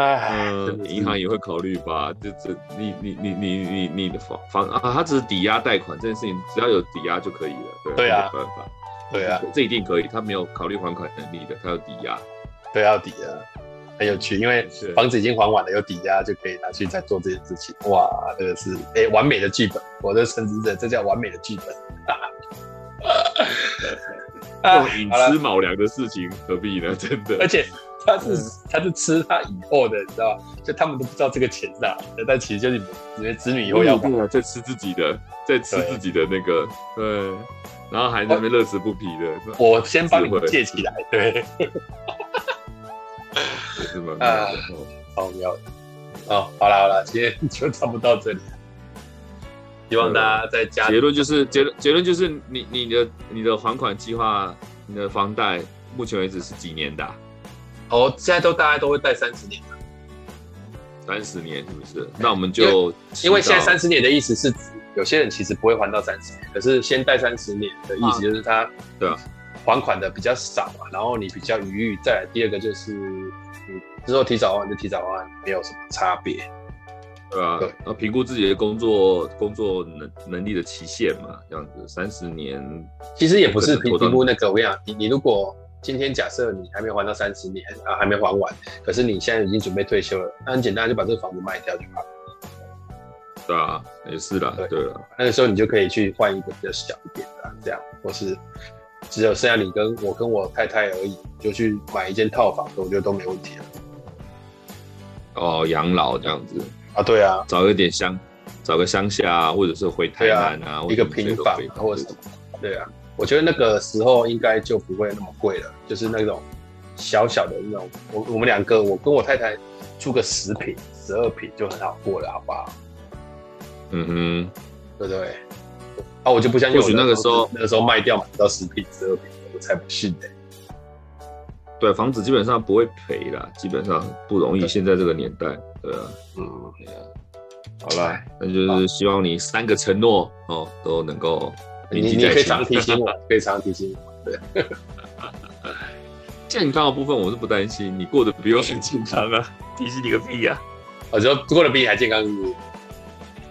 嗯，银行也会考虑吧？就这，你你你你你你的房房啊，它只是抵押贷款这件事情，只要有抵押就可以了。对，对啊，没办法。对啊，这一定可以。他没有考虑还款能力的，他有抵押。对，要抵押，很有趣。因为房子已经还完了，有抵押就可以拿去再做这件事情。哇，这个是哎、欸，完美的剧本。我的称之这这叫完美的剧本。这种寅吃卯粮的事情何必呢？真的，而且。他是他是吃他以后的，你知道吗？就他们都不知道这个钱呐，但其实就是你们子女以后要在吃自己的，在吃自己的那个，对，然后还在那边乐此不疲的。我先帮你们借起来，对。啊，好妙的。哦，好了好了，今天就差不多到这里。希望大家在家。结论就是结论结论就是你你的你的还款计划，你的房贷目前为止是几年的？哦，现在都大家都会贷三十年，三十年是不是？那我们就因为现在三十年的意思是指有些人其实不会还到三十年，可是先贷三十年的意思就是他对啊。还款的比较少嘛，然后你比较余裕。再来第二个就是你之后提早还就提早还，没有什么差别，对啊，然后评估自己的工作工作能能力的期限嘛，这样子三十年。其实也不是评评估那个，我跟你讲，你你如果。今天假设你还没还到三十年啊，还没还完，可是你现在已经准备退休了，那很简单，就把这个房子卖掉就好了。对啊，也是的，对啊，那个时候你就可以去换一个比较小一点的，这样，或是只有剩下你跟我跟我太太而已，就去买一间套房，我觉得都没问题了。哦，养老这样子啊，对啊，找一点乡，找个乡下，或者是回台南啊，一个平房或者什么，对啊。我觉得那个时候应该就不会那么贵了，就是那种小小的那种，我我们两个，我跟我太太住个十平、十二平就很好过了，好不好？嗯哼，对不对？啊，我就不相信，或许那个时候那个时候卖掉买到十平、十二平，我才不信呢。对，房子基本上不会赔啦，基本上不容易。现在这个年代，对啊，嗯，对啊。好了，那就是希望你三个承诺哦都能够。你你可以常提醒我，可以常提醒我。对，健康的部分我是不担心，你过得比我很健康啊，提醒你个屁呀！我觉得过得比你还健康是不是？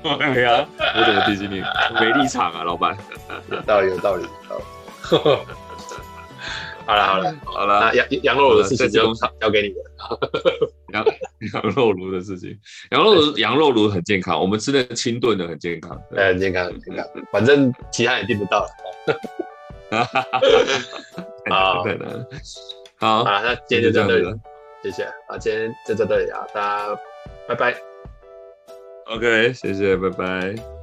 对呀，我怎么提醒你？没立场啊，老板。有道理，有道理。好了好了好了，那羊羊肉炉的事情就交给你了。羊羊肉炉的事情，羊肉炉羊肉炉很健康，我们吃的清炖的很健康，对，很健康很健康。反正其他也订不到了。哈哈哈好，好，好，那今天就到这里，谢谢。好，今天就到这里啊，大家拜拜。OK，谢谢，拜拜。